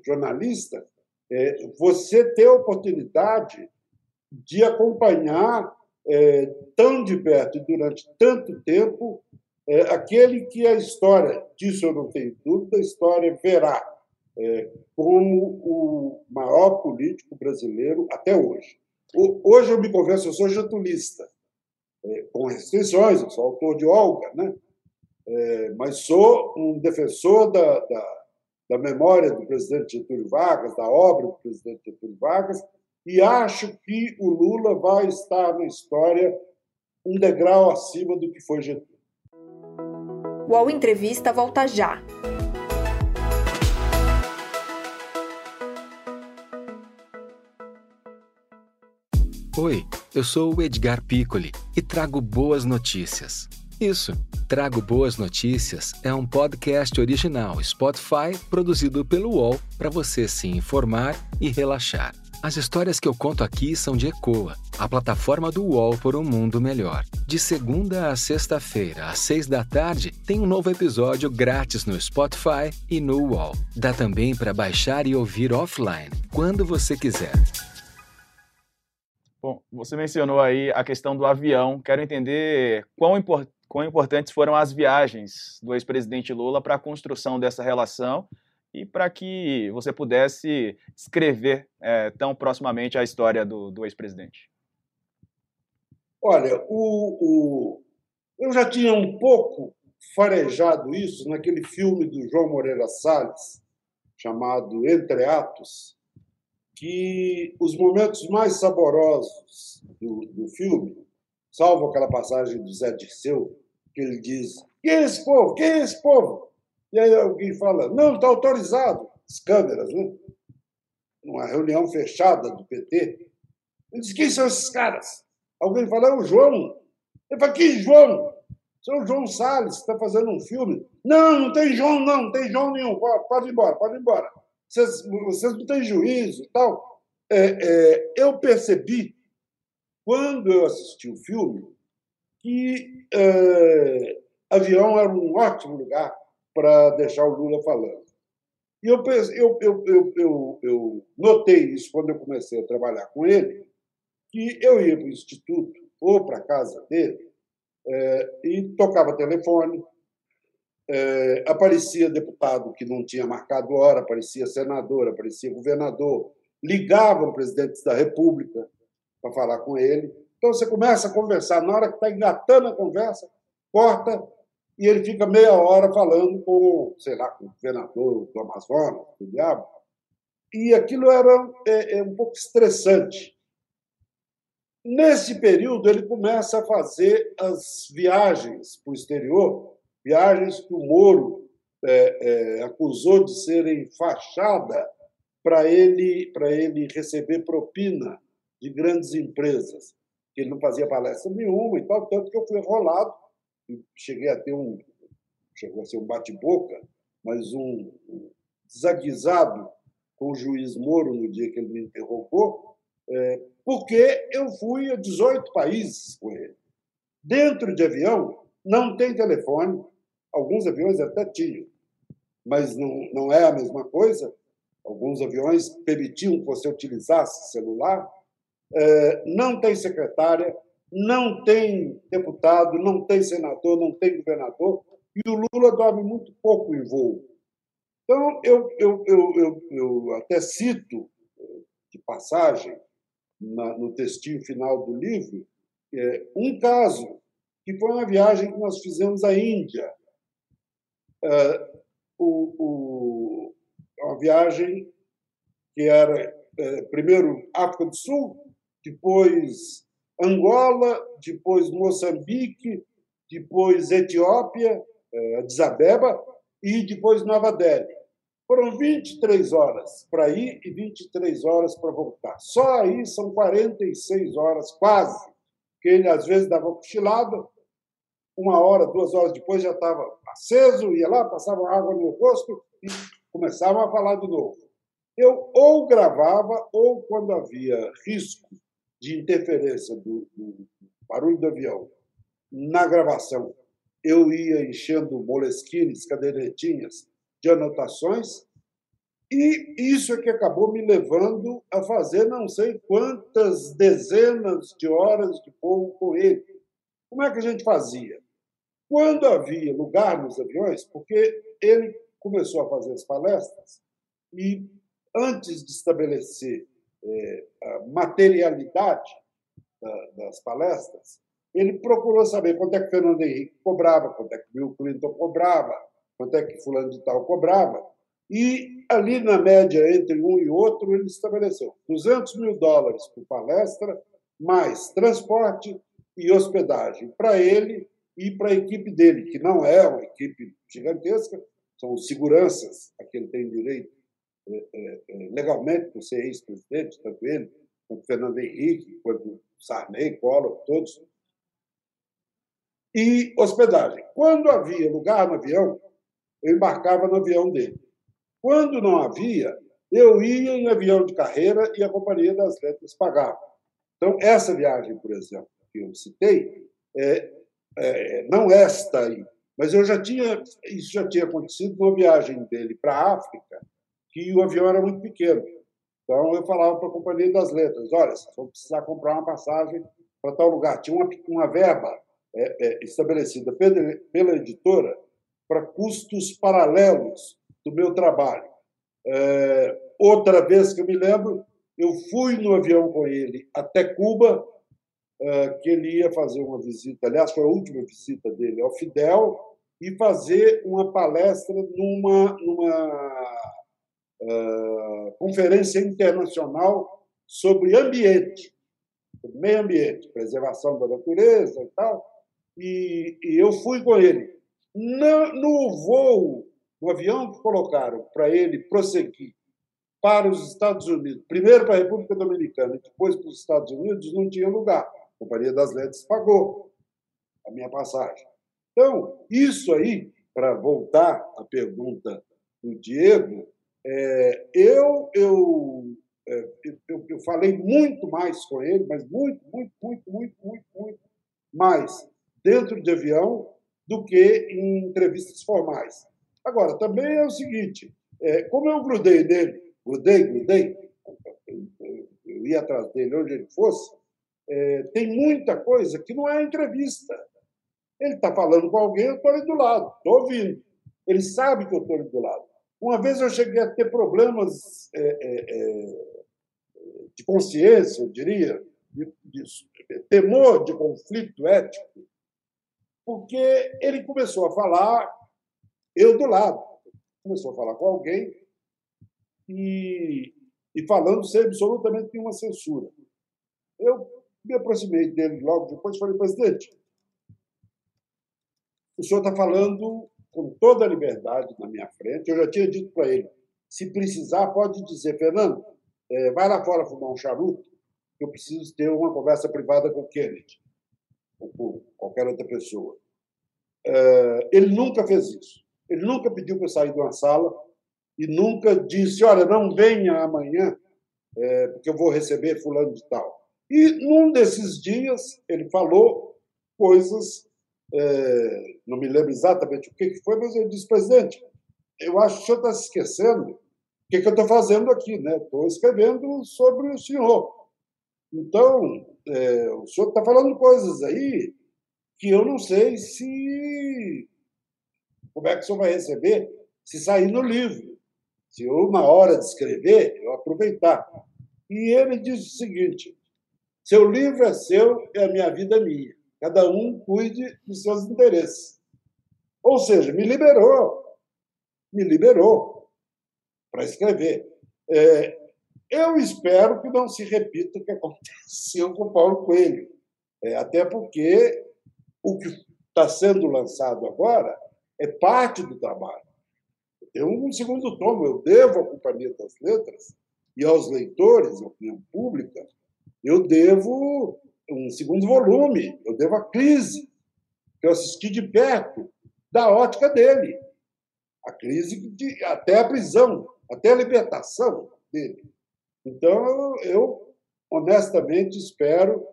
jornalista, é, você ter a oportunidade de acompanhar é, tão de perto e durante tanto tempo é, aquele que a história, disso eu não tenho dúvida, a história verá é, como o maior político brasileiro até hoje. O, hoje eu me converso, eu sou getulista, é, com restrições, eu sou autor de Olga, né? É, mas sou um defensor da, da da memória do presidente Getúlio Vargas, da obra do presidente Getúlio Vargas, e acho que o Lula vai estar na história um degrau acima do que foi Getúlio. O UOL Entrevista volta já. Oi, eu sou o Edgar Piccoli e trago boas notícias. Isso, Trago Boas Notícias é um podcast original Spotify produzido pelo UOL para você se informar e relaxar. As histórias que eu conto aqui são de Ecoa, a plataforma do UOL por um mundo melhor. De segunda a sexta-feira, às seis da tarde, tem um novo episódio grátis no Spotify e no UOL. Dá também para baixar e ouvir offline, quando você quiser. Bom, você mencionou aí a questão do avião. Quero entender quão, import quão importantes foram as viagens do ex-presidente Lula para a construção dessa relação e para que você pudesse escrever é, tão proximamente a história do, do ex-presidente. Olha, o, o, eu já tinha um pouco farejado isso naquele filme do João Moreira Salles, chamado Entre Atos, que os momentos mais saborosos do, do filme, salvo aquela passagem do Zé Dirceu, que ele diz: quem é esse povo? Quem é esse povo? E aí alguém fala: não, está autorizado. As câmeras, né? Numa reunião fechada do PT. Ele diz: quem são esses caras? Alguém fala: é o João. Ele fala: que João? São João Salles, está fazendo um filme. Não, não tem João, não, não tem João nenhum. Pode ir embora, pode ir embora vocês, vocês não têm juízo e tal. É, é, eu percebi, quando eu assisti o filme, que é, avião era um ótimo lugar para deixar o Lula falando. E eu, eu, eu, eu, eu, notei isso quando eu comecei a trabalhar com ele, que eu ia para o instituto ou para a casa dele é, e tocava telefone, é, aparecia deputado que não tinha marcado hora, aparecia senador, aparecia governador, ligavam presidentes da República para falar com ele. Então você começa a conversar, na hora que está engatando a conversa, corta e ele fica meia hora falando com, sei lá, com o governador do Amazonas, do diabo. E aquilo era é, é um pouco estressante. Nesse período, ele começa a fazer as viagens para o exterior viagens que o Moro é, é, acusou de serem fachada para ele, ele receber propina de grandes empresas. Ele não fazia palestra nenhuma e tal, tanto que eu fui enrolado, cheguei a ter um, chegou a ser um bate-boca, mas um, um desaguisado com o juiz Moro no dia que ele me interrogou, é, porque eu fui a 18 países com ele. Dentro de avião, não tem telefone, Alguns aviões até tinham, mas não, não é a mesma coisa. Alguns aviões permitiam que você utilizasse celular. É, não tem secretária, não tem deputado, não tem senador, não tem governador, e o Lula dorme muito pouco em voo. Então, eu, eu, eu, eu, eu até cito, de passagem, na, no textinho final do livro, é, um caso, que foi uma viagem que nós fizemos à Índia, uh, o, o, uma viagem que era uh, primeiro África do Sul, depois Angola, depois Moçambique, depois Etiópia, uh, Addis Abeba e depois Nova Delhi. Foram 23 horas para ir e 23 horas para voltar. Só aí são 46 horas, quase, que ele às vezes dava cochilada, uma hora, duas horas depois já estava aceso, ia lá, passava água no rosto e começavam a falar de novo. Eu ou gravava, ou quando havia risco de interferência do, do barulho do avião na gravação, eu ia enchendo moleskines, cadernetinhas de anotações, e isso é que acabou me levando a fazer não sei quantas dezenas de horas de voo com ele. Como é que a gente fazia? Quando havia lugar nos aviões, porque ele começou a fazer as palestras e, antes de estabelecer é, a materialidade da, das palestras, ele procurou saber quanto é que Fernando Henrique cobrava, quanto é que Bill Clinton cobrava, quanto é que fulano de tal cobrava. E ali na média entre um e outro, ele estabeleceu 200 mil dólares por palestra, mais transporte e hospedagem para ele e para a equipe dele, que não é uma equipe gigantesca, são seguranças a que ele tem direito é, é, é legalmente por ser ex-presidente, tanto ele com Fernando Henrique, com Sarney, Collor, todos. E hospedagem. Quando havia lugar no avião, eu embarcava no avião dele. Quando não havia, eu ia em avião de carreira e a Companhia das Letras pagava. Então, essa viagem, por exemplo, que eu citei, é, é, não esta aí, mas eu já tinha, isso já tinha acontecido numa viagem dele para a África, que o avião era muito pequeno. Então, eu falava para a Companhia das Letras: olha, vocês vão precisar comprar uma passagem para tal lugar. Tinha uma, uma verba é, é, estabelecida pela, pela editora para custos paralelos do meu trabalho. É, outra vez que eu me lembro, eu fui no avião com ele até Cuba, é, que ele ia fazer uma visita, aliás, foi a última visita dele ao Fidel, e fazer uma palestra numa, numa uh, conferência internacional sobre ambiente, sobre meio ambiente, preservação da natureza e tal. E, e eu fui com ele. No, no voo, no avião que colocaram para ele prosseguir para os Estados Unidos, primeiro para a República Dominicana e depois para os Estados Unidos, não tinha lugar. A Companhia das Letras pagou a minha passagem. Então, isso aí, para voltar à pergunta do Diego, é, eu, eu, é, eu, eu, falei muito mais com ele, mas muito, muito, muito, muito, muito, muito mais dentro de avião do que em entrevistas formais. Agora, também é o seguinte, é, como eu grudei nele, grudei, grudei, eu, ia atrás dele onde ele fosse, é, tem muita coisa que não é entrevista. Ele está falando com alguém, eu estou ali do lado, estou ouvindo. Ele sabe que eu estou ali do lado. Uma vez eu cheguei a ter problemas é, é, é de consciência, eu diria, de, de, temor de conflito ético, porque ele começou a falar, eu do lado, começou a falar com alguém e, e falando sem absolutamente nenhuma censura. Eu me aproximei dele logo depois e falei, presidente, o senhor está falando com toda a liberdade na minha frente. Eu já tinha dito para ele: se precisar, pode dizer, Fernando, é, vai lá fora fumar um charuto, eu preciso ter uma conversa privada com o Kennedy, com qualquer outra pessoa. É, ele nunca fez isso. Ele nunca pediu para eu sair de uma sala e nunca disse: olha, não venha amanhã, é, porque eu vou receber fulano de tal. E num desses dias ele falou coisas é, não me lembro exatamente o que foi, mas eu disse, presidente, eu acho que o senhor está se esquecendo o que, que eu estou fazendo aqui, né? Estou escrevendo sobre o senhor. Então, é, o senhor está falando coisas aí que eu não sei se como é que o senhor vai receber se sair no livro. Se eu, na hora de escrever, eu aproveitar. E ele disse o seguinte: seu livro é seu e a minha vida é minha. Cada um cuide dos seus interesses. Ou seja, me liberou. Me liberou para escrever. É, eu espero que não se repita o que aconteceu com Paulo Coelho. É, até porque o que está sendo lançado agora é parte do trabalho. Tem um segundo tomo, eu devo à Companhia das Letras e aos leitores, à opinião pública, eu devo um segundo volume. Eu devo a crise, que eu assisti de perto, da ótica dele. A crise de, até a prisão, até a libertação dele. Então, eu honestamente espero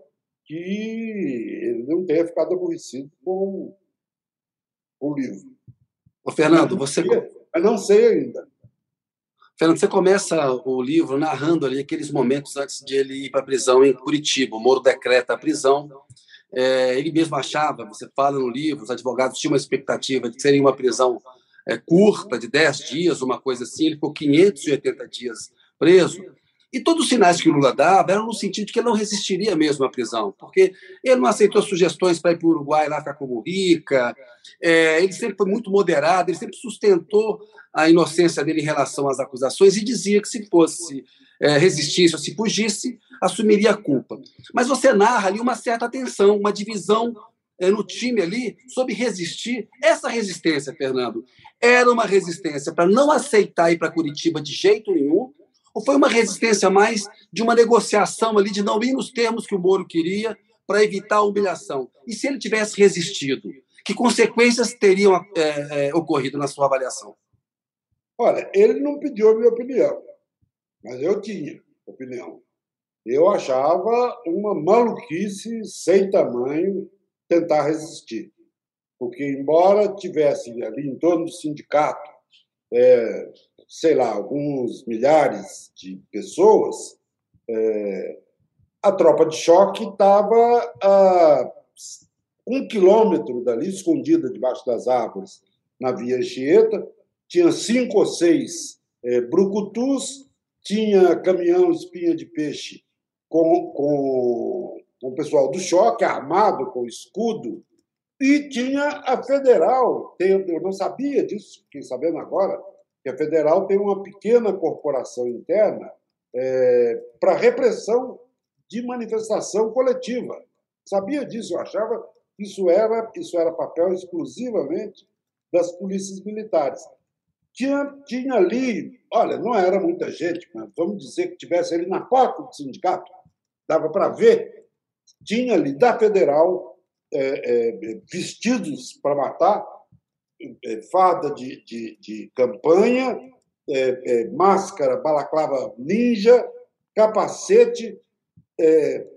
que ele não tenha ficado aborrecido com o livro. Ô, Fernando, você. Mas não sei ainda. Fernando, você começa o livro narrando ali aqueles momentos antes de ele ir para a prisão em Curitiba. O Moro decreta a prisão. É, ele mesmo achava, você fala no livro, os advogados tinham uma expectativa de que seria uma prisão é, curta, de 10 dias, uma coisa assim. Ele ficou 580 dias preso. E todos os sinais que o Lula dava eram no sentido de que ele não resistiria mesmo à prisão, porque ele não aceitou sugestões para ir para o Uruguai lá ficar como rica, é, ele sempre foi muito moderado, ele sempre sustentou a inocência dele em relação às acusações e dizia que se fosse é, resistisse ou se fugisse, assumiria a culpa. Mas você narra ali uma certa tensão, uma divisão é, no time ali sobre resistir. Essa resistência, Fernando, era uma resistência para não aceitar ir para Curitiba de jeito nenhum, Ou foi uma resistência mais de uma negociação ali, de não ir nos termos que o Moro queria para evitar a humilhação? E se ele tivesse resistido, que consequências teriam é, é, ocorrido na sua avaliação? Olha, ele não pediu a minha opinião, mas eu tinha opinião. Eu achava uma maluquice sem tamanho tentar resistir. Porque, embora tivesse ali em torno do sindicato, é, sei lá, alguns milhares de pessoas, é, a tropa de choque estava a um quilômetro dali, escondida debaixo das árvores, na Via Anchieta. Tinha cinco ou seis é, brucutus, tinha caminhão espinha de peixe com, com, com o pessoal do choque, armado com escudo, e tinha a federal. Eu não sabia disso, fiquei sabendo agora, que a federal tem uma pequena corporação interna é, para repressão de manifestação coletiva. Sabia disso, eu achava que isso era, isso era papel exclusivamente das polícias militares. Tinha, tinha ali, olha, não era muita gente, mas vamos dizer que tivesse ali na porta do sindicato, dava para ver, tinha ali da federal é, é, vestidos para matar, farda de, de, de campanha, é, é, máscara, balaclava ninja, capacete é,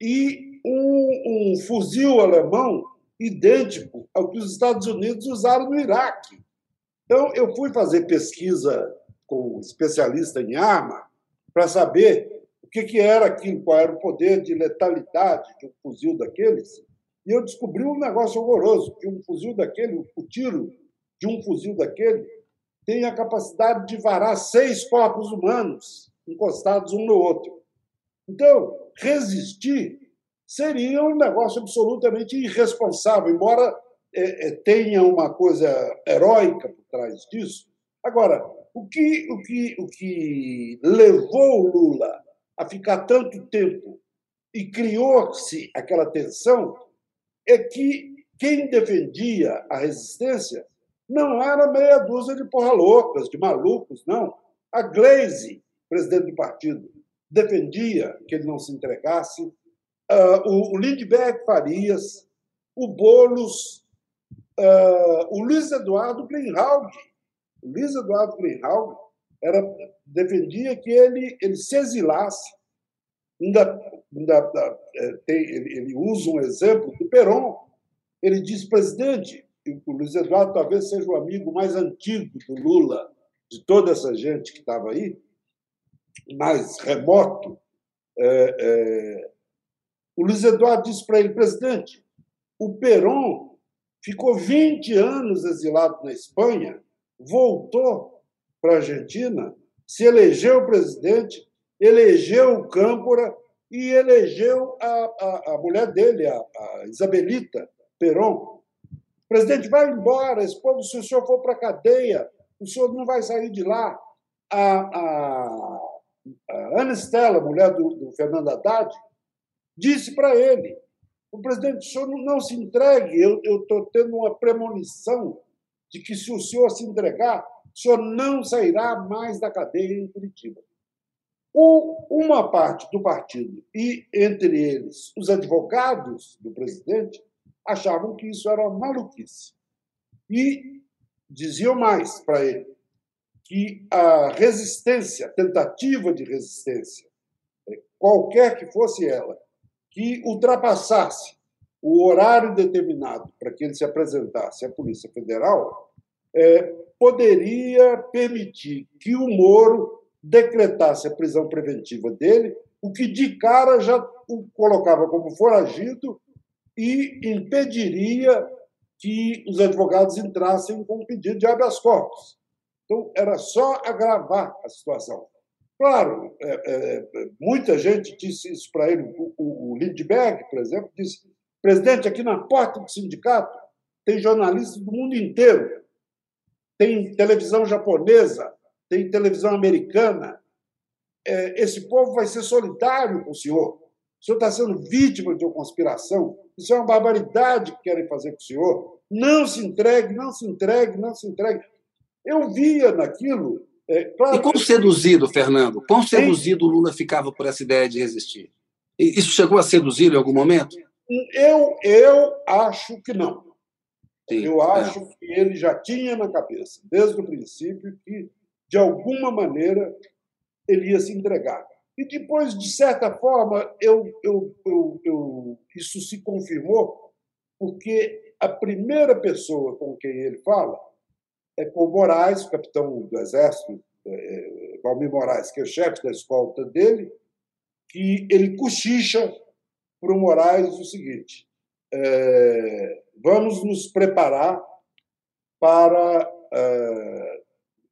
e um, um fuzil alemão idêntico ao que os Estados Unidos usaram no Iraque. Então, eu fui fazer pesquisa com um especialista em arma para saber o que, que era aquilo, qual era o poder de letalidade de um fuzil daqueles. E eu descobri um negócio horroroso, que um fuzil daquele, o tiro de um fuzil daquele, tem a capacidade de varar seis corpos humanos encostados um no outro. Então, resistir seria um negócio absolutamente irresponsável, embora é, é, tenha uma coisa heróica por trás disso. Agora, o que, o que, o que levou Lula a ficar tanto tempo e criou-se aquela tensão é que quem defendia a resistência não era meia dúzia de porra loucas, de malucos, não. A Glaze, presidente do partido, defendia que ele não se entregasse. Uh, o, Lindbergh Farias, o Boulos, uh, o Luiz Eduardo Greenhalgh. O Luiz Eduardo Greenhalgh era, defendia que ele, ele se exilasse. Ainda, ainda é, tem, ele, ele usa um exemplo do Peron. Ele diz, presidente, o Luiz Eduardo talvez seja o amigo mais antigo do Lula, de toda essa gente que estava aí, mais remoto. É, é, o Luiz Eduardo disse para ele, presidente, o Peron ficou 20 anos exilado na Espanha, voltou para a Argentina, se elegeu presidente, elegeu o Câmpora e elegeu a, a, a mulher dele, a, a Isabelita Peron. Presidente vai embora, esse povo, se o senhor for para a cadeia, o senhor não vai sair de lá. A, Ana Estela, mulher do, do Fernando Haddad, disse para ele: o presidente, o senhor não se entregue, eu estou tendo uma premonição de que se o senhor se entregar, o senhor não sairá mais da cadeia em Curitiba. Uma parte do partido, e entre eles os advogados do presidente, achavam que isso era maluquice. E diziam mais para ele que a resistência, tentativa de resistência, qualquer que fosse ela, que ultrapassasse o horário determinado para que ele se apresentasse à Polícia Federal, é, poderia permitir que o Moro decretasse a prisão preventiva dele, o que de cara já o colocava como foragido e impediria que os advogados entrassem com um pedido de habeas corpus. Então, era só agravar a situação. Claro, é, é, muita gente disse isso para ele. O, o, o Lindbergh, por exemplo, disse: presidente, aqui na porta do sindicato tem jornalistas do mundo inteiro tem televisão japonesa, tem televisão americana. É, esse povo vai ser solidário com o senhor. O senhor está sendo vítima de uma conspiração. Isso é uma barbaridade que querem fazer com o senhor. Não se entregue, não se entregue, não se entregue. Eu via naquilo É, claro, e quão seduzido, Fernando, quão seduzido o Lula ficava por essa ideia de resistir? Isso chegou a seduzir em algum momento? Eu, eu acho que não. Sim, eu é. acho é. que ele já tinha na cabeça, desde o princípio, que, de alguma maneira, ele ia se entregar. E depois, de certa forma, eu, eu, eu, isso se confirmou, porque a primeira pessoa com quem ele fala é com Moraes, o capitão do Exército, é, é Valmir Moraes, que é o chefe da escolta dele, que ele cochicha para o Moraes o seguinte: é, vamos nos preparar para é,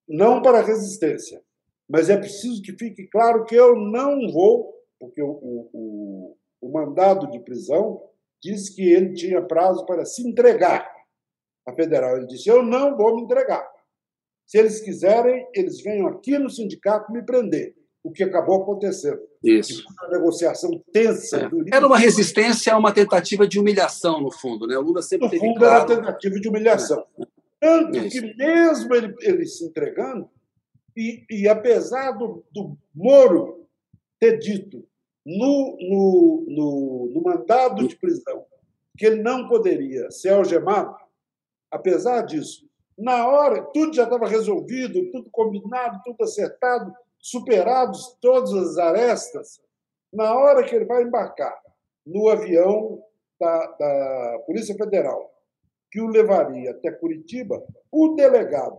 não para a resistência, mas é preciso que fique claro que eu não vou, porque o, o, o mandado de prisão diz que ele tinha prazo para se entregar à federal. Ele disse: Eu não vou me entregar. Se eles quiserem, eles venham aqui no sindicato me prender. O que acabou acontecendo. Isso. Uma negociação tensa. É. Era uma resistência a uma tentativa de humilhação, no fundo. Né? O Lula sempre no teve fundo, claro... era uma tentativa de humilhação. É. Tanto Isso. que, mesmo ele, ele se entregando, e, e apesar do, do Moro ter dito no, no, no, no mandado de prisão que ele não poderia ser algemado, apesar disso, na hora, tudo já estava resolvido, tudo combinado, tudo acertado, superados todas as arestas, na hora que ele vai embarcar no avião da, da Polícia Federal, que o levaria até Curitiba, o delegado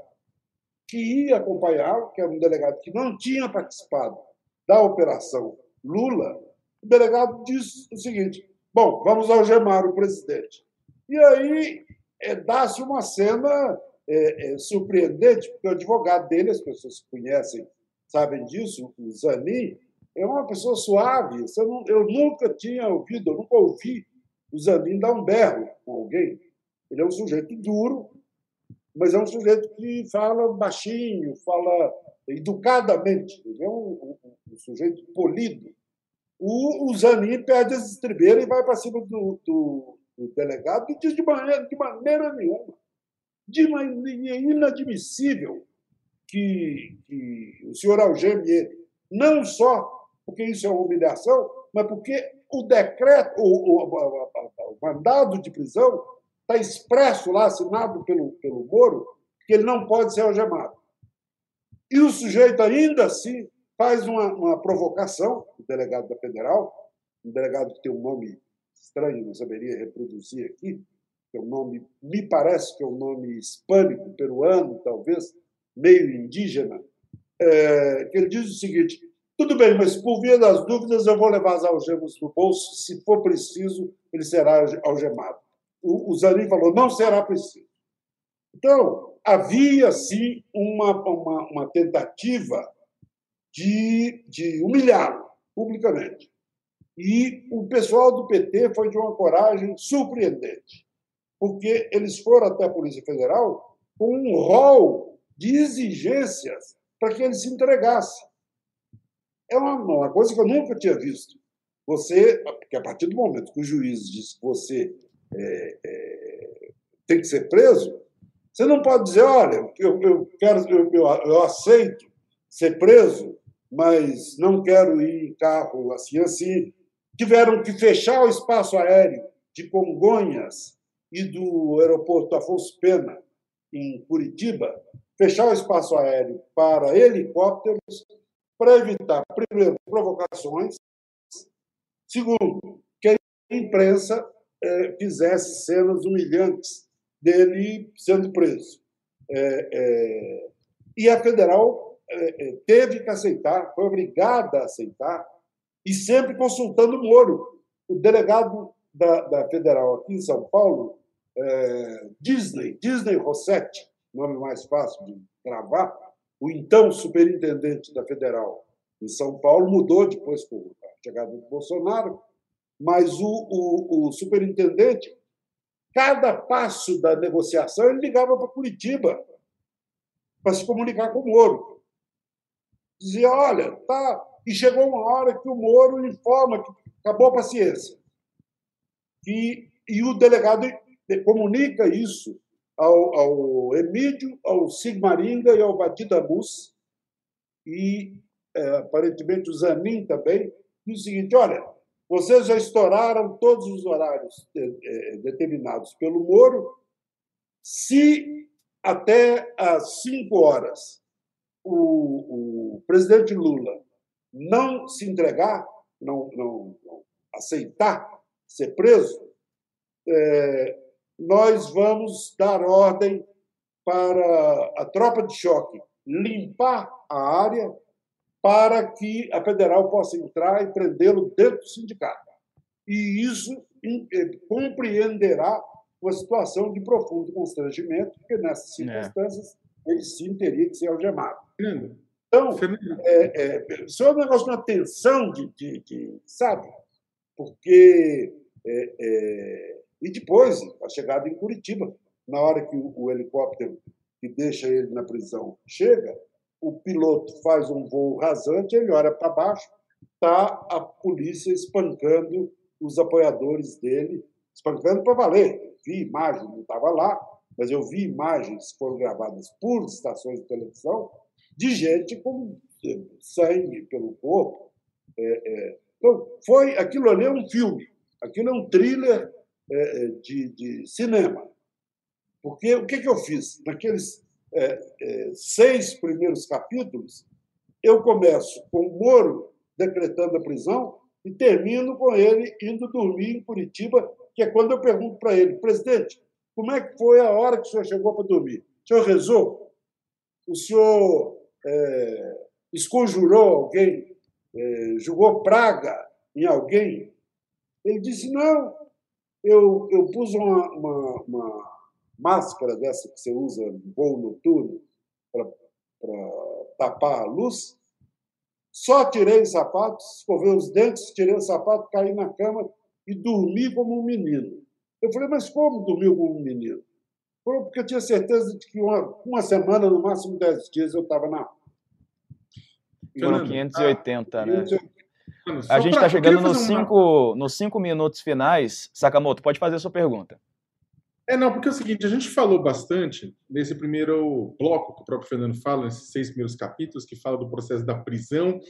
que ia acompanhar, que era um delegado que não tinha participado da operação Lula, o delegado disse o seguinte: bom, vamos algemar o presidente. E aí é, dá-se uma cena é, é, surpreendente, porque o advogado dele, as pessoas que conhecem sabem disso, o Zanin, é uma pessoa suave. Eu nunca tinha ouvido, eu nunca ouvi o Zanin dar um berro com alguém. Ele é um sujeito duro, mas é um sujeito que fala baixinho, fala educadamente. Ele é um, um, um sujeito polido. O, o Zanin perde as estribeiras e vai para cima do, do, do, delegado e diz de maneira, de maneira nenhuma. De maneira inadmissível que, que o senhor algeme ele. Não só porque isso é uma humilhação, mas porque o decreto, o, o, o, o mandado de prisão está expresso lá, assinado pelo, pelo Moro, que ele não pode ser algemado. E o sujeito ainda assim faz uma, uma provocação, o delegado da Federal, um delegado que tem um nome estranho, não saberia reproduzir aqui, que é um nome, me parece que é um nome hispânico, peruano, talvez, meio indígena, é, que ele diz o seguinte: tudo bem, mas por via das dúvidas eu vou levar as algemas no bolso, se for preciso, ele será algemado o, Zanin falou, não será preciso. Então, havia, sim, uma, uma, uma tentativa de, de humilhá-lo publicamente. E o pessoal do PT foi de uma coragem surpreendente, porque eles foram até a Polícia Federal com um rol de exigências para que ele se entregasse. É uma, uma coisa que eu nunca tinha visto. Você, porque a partir do momento que o juiz diz que você é, é, tem que ser preso, você não pode dizer, olha, eu, eu quero, eu, eu, aceito ser preso, mas não quero ir em carro assim assim. Tiveram que fechar o espaço aéreo de Congonhas e do aeroporto Afonso Pena, em Curitiba, fechar o espaço aéreo para helicópteros para evitar, primeiro, provocações, segundo, que a imprensa é, fizesse cenas humilhantes dele sendo preso. É, é, e a federal é, é, teve que aceitar, foi obrigada a aceitar, e sempre consultando o Moro. O delegado da, da federal aqui em São Paulo, é, Disney, Disney Rossetti, nome mais fácil de gravar, o então superintendente da federal em São Paulo, mudou depois com a chegada do Bolsonaro, mas o, o, o superintendente, cada passo da negociação, ele ligava para Curitiba para se comunicar com o Moro. Dizia: olha, tá. E chegou uma hora que o Moro informa que acabou a paciência. E, e o delegado comunica isso ao, ao Emílio, ao Sigmaringa e ao Batida Mus, e é, aparentemente o Zanin também, diz o seguinte: olha, vocês já estouraram todos os horários é, é, determinados pelo Moro. Se até às 5 horas o, o presidente Lula não se entregar, não, não, não aceitar ser preso, é, nós vamos dar ordem para a tropa de choque limpar a área para que a federal possa entrar e prendê-lo dentro do sindicato. E isso eh, compreenderá uma situação de profundo constrangimento, porque nessas é. circunstâncias é. ele sim teria que ser algemado. Então, é, é, isso é um negócio de uma tensão de, de, de sabe? Porque. É, é, e depois, a chegada em Curitiba, na hora que o, o helicóptero que deixa ele na prisão chega, o piloto faz um voo rasante, ele olha para baixo, está a polícia espancando os apoiadores dele, espancando para valer. Vi imagens, não estava lá, mas eu vi imagens que foram gravadas por estações de televisão de gente com sangue pelo corpo. É, é. Então, foi, aquilo ali é um filme, aquilo é um thriller é, de, de cinema. Porque o que, que eu fiz? Naqueles é, é, seis primeiros capítulos, eu começo com o Moro decretando a prisão e termino com ele indo dormir em Curitiba, que é quando eu pergunto para ele, presidente, como é que foi a hora que o senhor chegou para dormir? O senhor rezou? O senhor é, esconjurou alguém? É, jogou praga em alguém? Ele disse, não, eu, eu pus uma, uma, uma máscara dessa que você usa no voo noturno para tapar a luz. Só tirei os sapatos, escovei os dentes, tirei o sapato, caí na cama e dormi como um menino. Eu falei, mas como dormiu como um menino? Porque eu tinha certeza de que uma, uma semana, no máximo dez dias, eu estava na Foram 580, né? A gente está chegando nos cinco, nos cinco minutos finais. Sakamoto, pode fazer a sua pergunta. É, não, porque é o seguinte, a gente falou bastante nesse primeiro bloco que o próprio Fernando fala, nesses seis primeiros capítulos, que fala do processo da prisão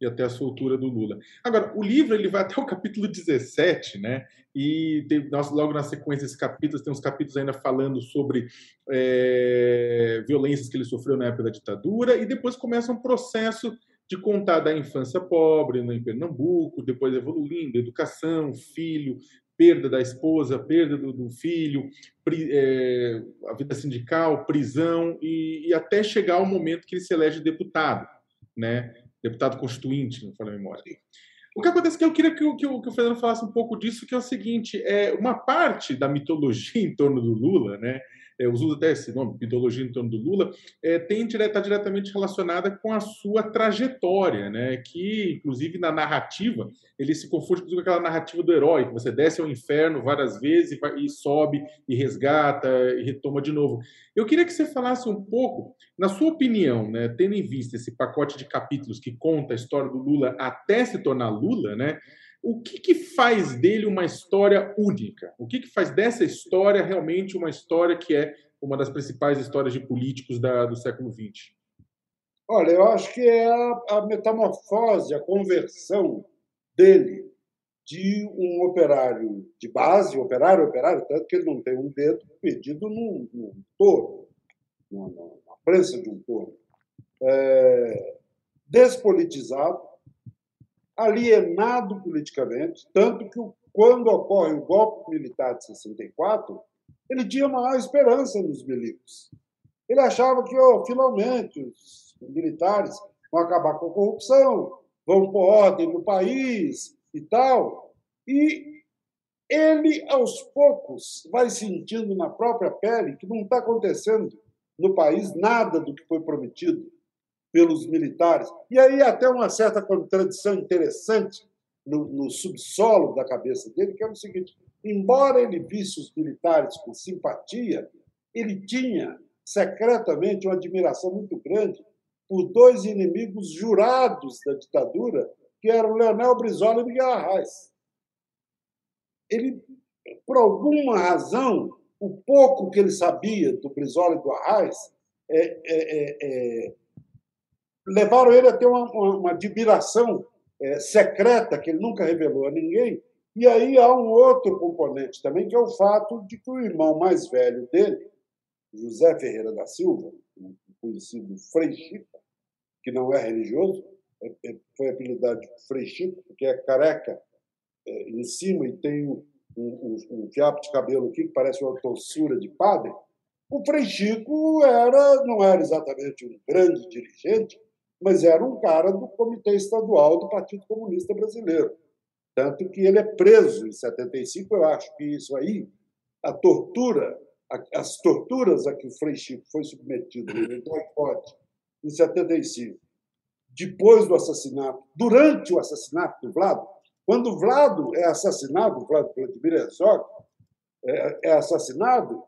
e até a soltura do Lula. Agora, o livro ele vai até o capítulo 17, né? E tem, nós, logo na sequência desses capítulos, tem uns capítulos ainda falando sobre é, violências que ele sofreu na época da ditadura, e depois começa um processo de contar da infância pobre em Pernambuco, depois evoluindo, educação, filho, perda da esposa, perda do, do filho, pri, é, a vida sindical, prisão e, e, até chegar ao momento que ele se elege deputado, né? Deputado constituinte, não falo a memória. O que acontece é que eu queria que o, que, o, que o Fernando falasse um pouco disso, que é o seguinte: é uma parte da mitologia em torno do Lula, né? É, uso até esse nome, mitologia em torno do Lula, é, tem está diretamente relacionada com a sua trajetória, né? que, inclusive, na narrativa, ele se confunde com aquela narrativa do herói, que você desce ao inferno várias vezes e, e sobe, e resgata, e retoma de novo. Eu queria que você falasse um pouco, na sua opinião, né, tendo em vista esse pacote de capítulos que conta a história do Lula até se tornar Lula, né? O que, que, faz dele uma história única? O que, que, faz dessa história realmente uma história que é uma das principais histórias de políticos da, do século XX? Olha, eu acho que é a, a metamorfose, a conversão dele de um operário de base, operário, operário, tanto que ele não tem um dedo perdido num, num touro, na prensa de um touro, é, despolitizado, alienado politicamente, tanto que quando ocorre o golpe militar de 64, ele tinha maior esperança nos milicos. Ele achava que, oh, finalmente, os militares vão acabar com a corrupção, vão pôr ordem no país e tal. E ele, aos poucos, vai sentindo na própria pele que não está acontecendo no país nada do que foi prometido pelos militares. E aí até uma certa contradição interessante no, no subsolo da cabeça dele, que é o seguinte: embora ele visse os militares com simpatia, ele tinha secretamente uma admiração muito grande por dois inimigos jurados da ditadura, que eram Leonel Brizola e Miguel Arraes. Ele, por alguma razão, o pouco que ele sabia do Brizola e do Arraes é, é, é, é levaram ele a ter uma, uma, uma admiração é, secreta que ele nunca revelou a ninguém. E aí há um outro componente também, que é o fato de que o irmão mais velho dele, José Ferreira da Silva, conhecido Frei Chico, que não é religioso, é, é, foi apelidado de Frei Chico, porque é careca é, em cima e tem um, um, um, fiapo de cabelo aqui que parece uma tossura de padre. O Frei Chico era, não era exatamente um grande dirigente, mas era um cara do Comitê Estadual do Partido Comunista Brasileiro. Tanto que ele é preso em 75, eu acho que isso aí, a tortura, as torturas a que o Frei Chico foi submetido no boicote em 75, depois do assassinato, durante o assassinato do Vlado, quando o Vlado é assassinado, o Vlado Vladimir Herzog é, é assassinado,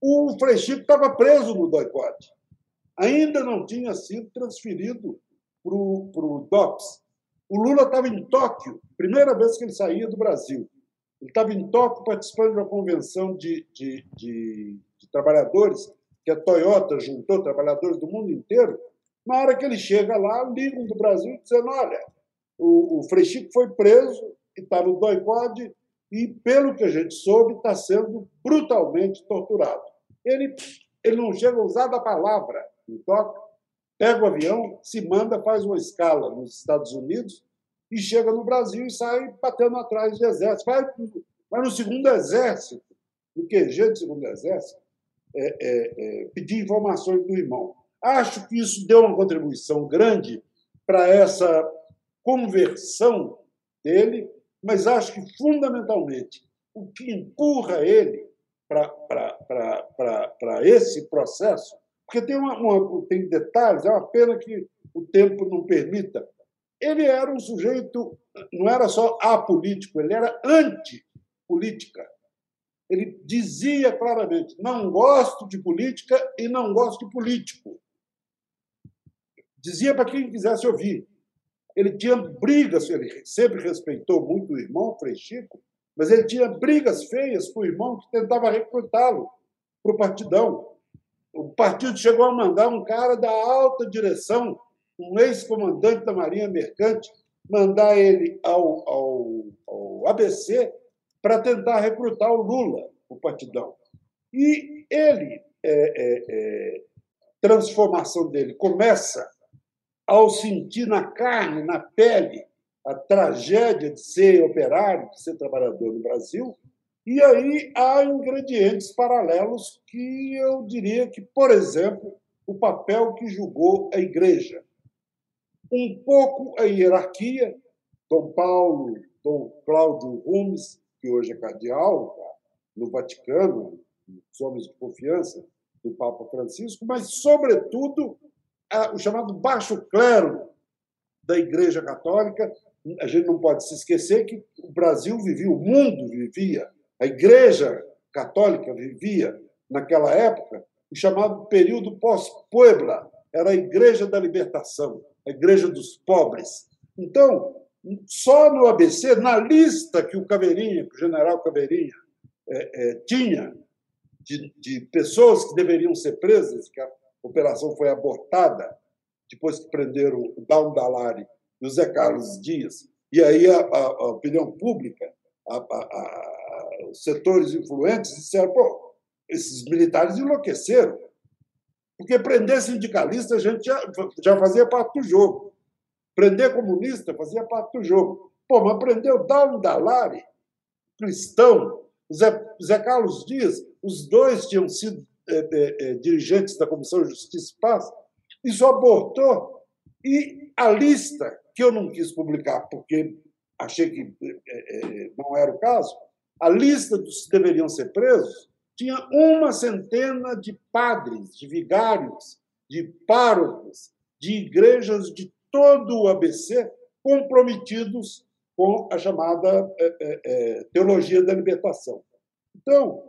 o Frei Chico estava preso no boicote ainda não tinha sido transferido para o DOPS. O Lula estava em Tóquio, primeira vez que ele saía do Brasil. Ele estava em Tóquio participando de uma convenção de, de, de, de trabalhadores, que a Toyota juntou trabalhadores do mundo inteiro. Na hora que ele chega lá, ligam do Brasil dizendo: olha, o, o Frei Chico foi preso e está no doicode e, pelo que a gente soube, está sendo brutalmente torturado. Ele, ele não chega a usar a palavra em Tóquio, pega o avião, se manda, faz uma escala nos Estados Unidos e chega no Brasil e sai batendo atrás de exército. Vai, vai no segundo exército, no QG do segundo exército, é, é, é, pedir informações do irmão. Acho que isso deu uma contribuição grande para essa conversão dele, mas acho que, fundamentalmente, o que empurra ele para esse processo porque tem, uma, uma, tem detalhes, é uma pena que o tempo não permita. Ele era um sujeito, não era só apolítico, ele era antipolítica. Ele dizia claramente: não gosto de política e não gosto de político. Dizia para quem quisesse ouvir. Ele tinha brigas, ele sempre respeitou muito o irmão, Frei Chico, mas ele tinha brigas feias com o irmão que tentava recrutá-lo para o partidão. O partido chegou a mandar um cara da alta direção, um ex-comandante da Marinha Mercante, mandar ele ao, ao, ao ABC para tentar recrutar o Lula, o partidão. E ele, é, é, é, transformação dele começa ao sentir na carne, na pele, a tragédia de ser operário, de ser trabalhador no Brasil, e aí há ingredientes paralelos que eu diria que, por exemplo, o papel que julgou a igreja. Um pouco a hierarquia, Dom Paulo, Dom Cláudio Rumes, que hoje é cardeal tá, no Vaticano, os homens de confiança do Papa Francisco, mas, sobretudo, o chamado baixo clero da Igreja Católica. A gente não pode se esquecer que o Brasil vivia, o mundo vivia a Igreja Católica vivia, naquela época, o chamado período pós-Puebla, era a Igreja da Libertação, a Igreja dos Pobres. Então, só no ABC, na lista que o Caveirinha, que o general Caveirinha é, é, tinha de, de, pessoas que deveriam ser presas, que a operação foi abortada, depois que prenderam o Down Dalari e o Zé Carlos Dias, e aí a, a, a opinião pública, a, setores influentes disseram: pô, esses militares enlouqueceram. Porque prender sindicalista a gente já, já fazia parte do jogo. Prender comunista fazia parte do jogo. Pô, mas prendeu Dalmo Dalari, cristão, Zé, Zé Carlos Dias, os dois tinham sido é, é, dirigentes da Comissão de Justiça e Paz, isso abortou. E a lista, que eu não quis publicar porque achei que é, não era o caso, a lista dos que deveriam ser presos tinha uma centena de padres, de vigários, de párocos, de igrejas de todo o ABC comprometidos com a chamada é, é, teologia da libertação. Então,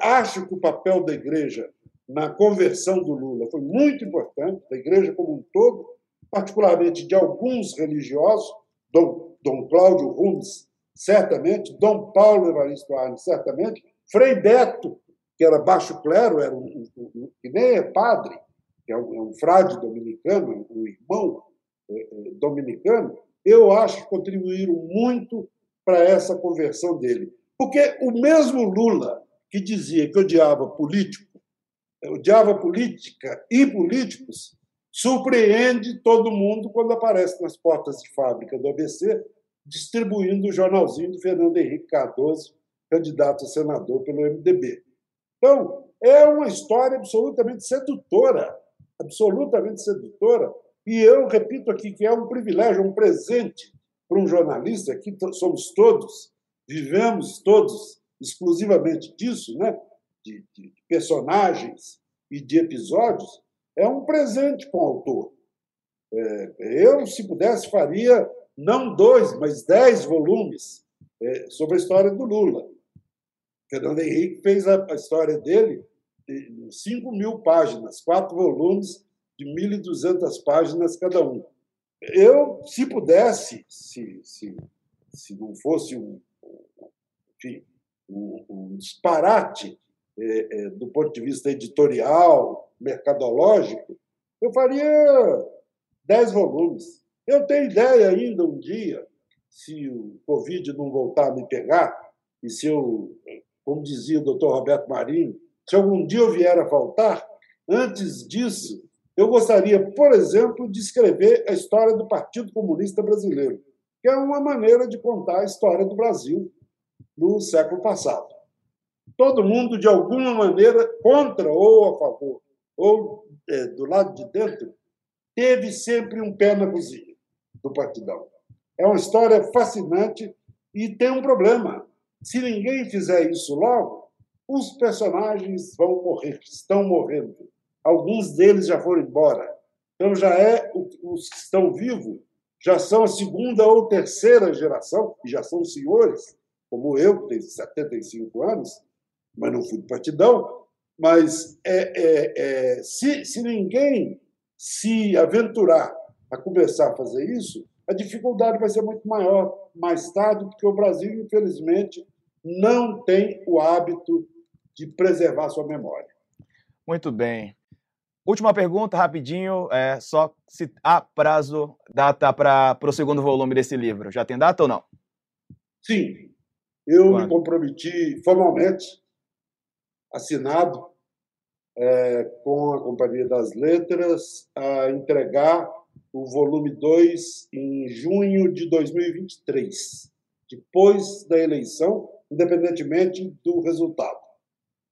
acho que o papel da igreja na conversão do Lula foi muito importante, da igreja como um todo, particularmente de alguns religiosos, Dom, Dom Cláudio Rumes certamente, Dom Paulo Evaristo Arnes, certamente, Frei Beto, que era baixo clero, era um, um, um, que nem é padre, que é um, é um frade dominicano, um irmão é, é, dominicano, eu acho que contribuíram muito para essa conversão dele. Porque o mesmo Lula, que dizia que odiava político, odiava política e políticos, surpreende todo mundo quando aparece nas portas de fábrica do ABC distribuindo o jornalzinho do Fernando Henrique Cardoso, candidato a senador pelo MDB. Então, é uma história absolutamente sedutora, absolutamente sedutora, e eu repito aqui que é um privilégio, um presente para um jornalista, que somos todos, vivemos todos exclusivamente disso, né? de, de personagens e de episódios, é um presente para o autor. É, eu, se pudesse, faria não dois, mas dez volumes é, sobre a história do Lula. Fernando Henrique fez a, a história dele em 5 mil páginas, quatro volumes de 1.200 páginas cada um. Eu, se pudesse, se, se, se não fosse um, enfim, um, um disparate é, é, do ponto de vista editorial, mercadológico, eu faria dez volumes. Eu tenho ideia ainda um dia, se o Covid não voltar a me pegar, e se eu, como dizia o doutor Roberto Marinho, se algum dia eu vier a faltar, antes disso, eu gostaria, por exemplo, de escrever a história do Partido Comunista Brasileiro, que é uma maneira de contar a história do Brasil no século passado. Todo mundo, de alguma maneira, contra ou a favor, ou é, do lado de dentro, teve sempre um pé na cozinha do Partidão. É uma história fascinante e tem um problema. Se ninguém fizer isso logo, os personagens vão morrer, estão morrendo. Alguns deles já foram embora. Então já é os que estão vivos já são a segunda ou terceira geração, e já são senhores, como eu, que tenho 75 anos, mas não fui do partidão. Mas é, é, é, se, se ninguém se aventurar a começar a fazer isso, a dificuldade vai ser muito maior mais tarde, porque o Brasil, infelizmente, não tem o hábito de preservar sua memória. Muito bem. Última pergunta, rapidinho, é só se há prazo, data para o segundo volume desse livro. Já tem data ou não? Sim. Eu Quando? me comprometi formalmente, assinado, é, com a Companhia das Letras, a entregar o volume 2 em junho de 2023, depois da eleição, independentemente do resultado.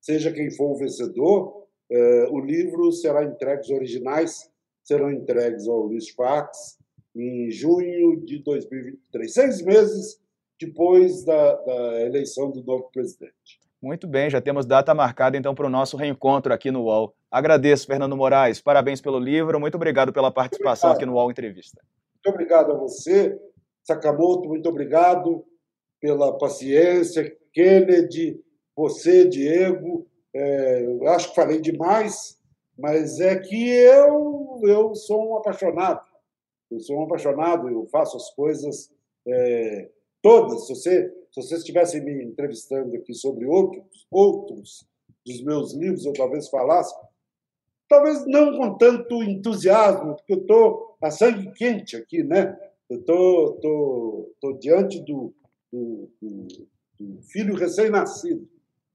Seja quem for o vencedor, eh, o livro será entregue, os originais serão entregues ao Luiz Fax em junho de 2023, seis meses depois da, da eleição do novo presidente. Muito bem, já temos data marcada então para o nosso reencontro aqui no UOL. Agradeço, Fernando Moraes, parabéns pelo livro, muito obrigado pela participação obrigado. aqui no UOL Entrevista. Muito obrigado a você, Sakamoto, muito obrigado pela paciência, Kennedy, você, Diego. É, eu acho que falei demais, mas é que eu, eu sou um apaixonado. Eu sou um apaixonado, eu faço as coisas é, todas. Se você se vocês estivessem me entrevistando aqui sobre outros, outros dos meus livros, eu talvez falasse, talvez não com tanto entusiasmo, porque eu estou a sangue quente aqui, né? Eu estou tô, tô, tô, diante do, do, do, filho recém-nascido.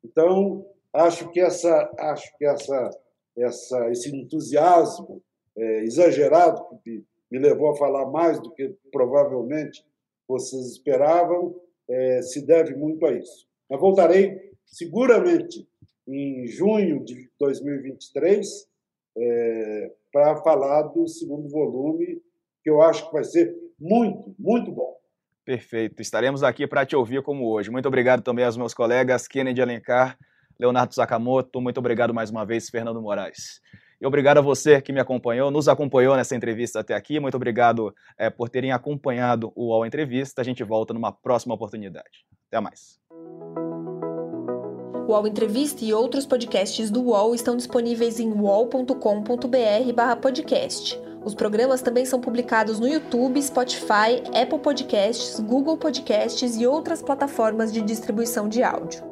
Então, acho que essa, acho que essa, essa, esse entusiasmo é, exagerado que me levou a falar mais do que provavelmente vocês esperavam, é, se deve muito a isso. Mas voltarei seguramente em junho de 2023 é, para falar do segundo volume, que eu acho que vai ser muito, muito bom. Perfeito. Estaremos aqui para te ouvir como hoje. Muito obrigado também aos meus colegas Kennedy Alencar, Leonardo Sakamoto. Muito obrigado mais uma vez, Fernando Moraes. E obrigado a você que me acompanhou, nos acompanhou nessa entrevista até aqui. Muito obrigado é, por terem acompanhado o UOL Entrevista. A gente volta numa próxima oportunidade. Até mais. UOL Entrevista e outros podcasts do UOL estão disponíveis em uol.com.br/podcast. Os programas também são publicados no YouTube, Spotify, Apple Podcasts, Google Podcasts e outras plataformas de distribuição de áudio.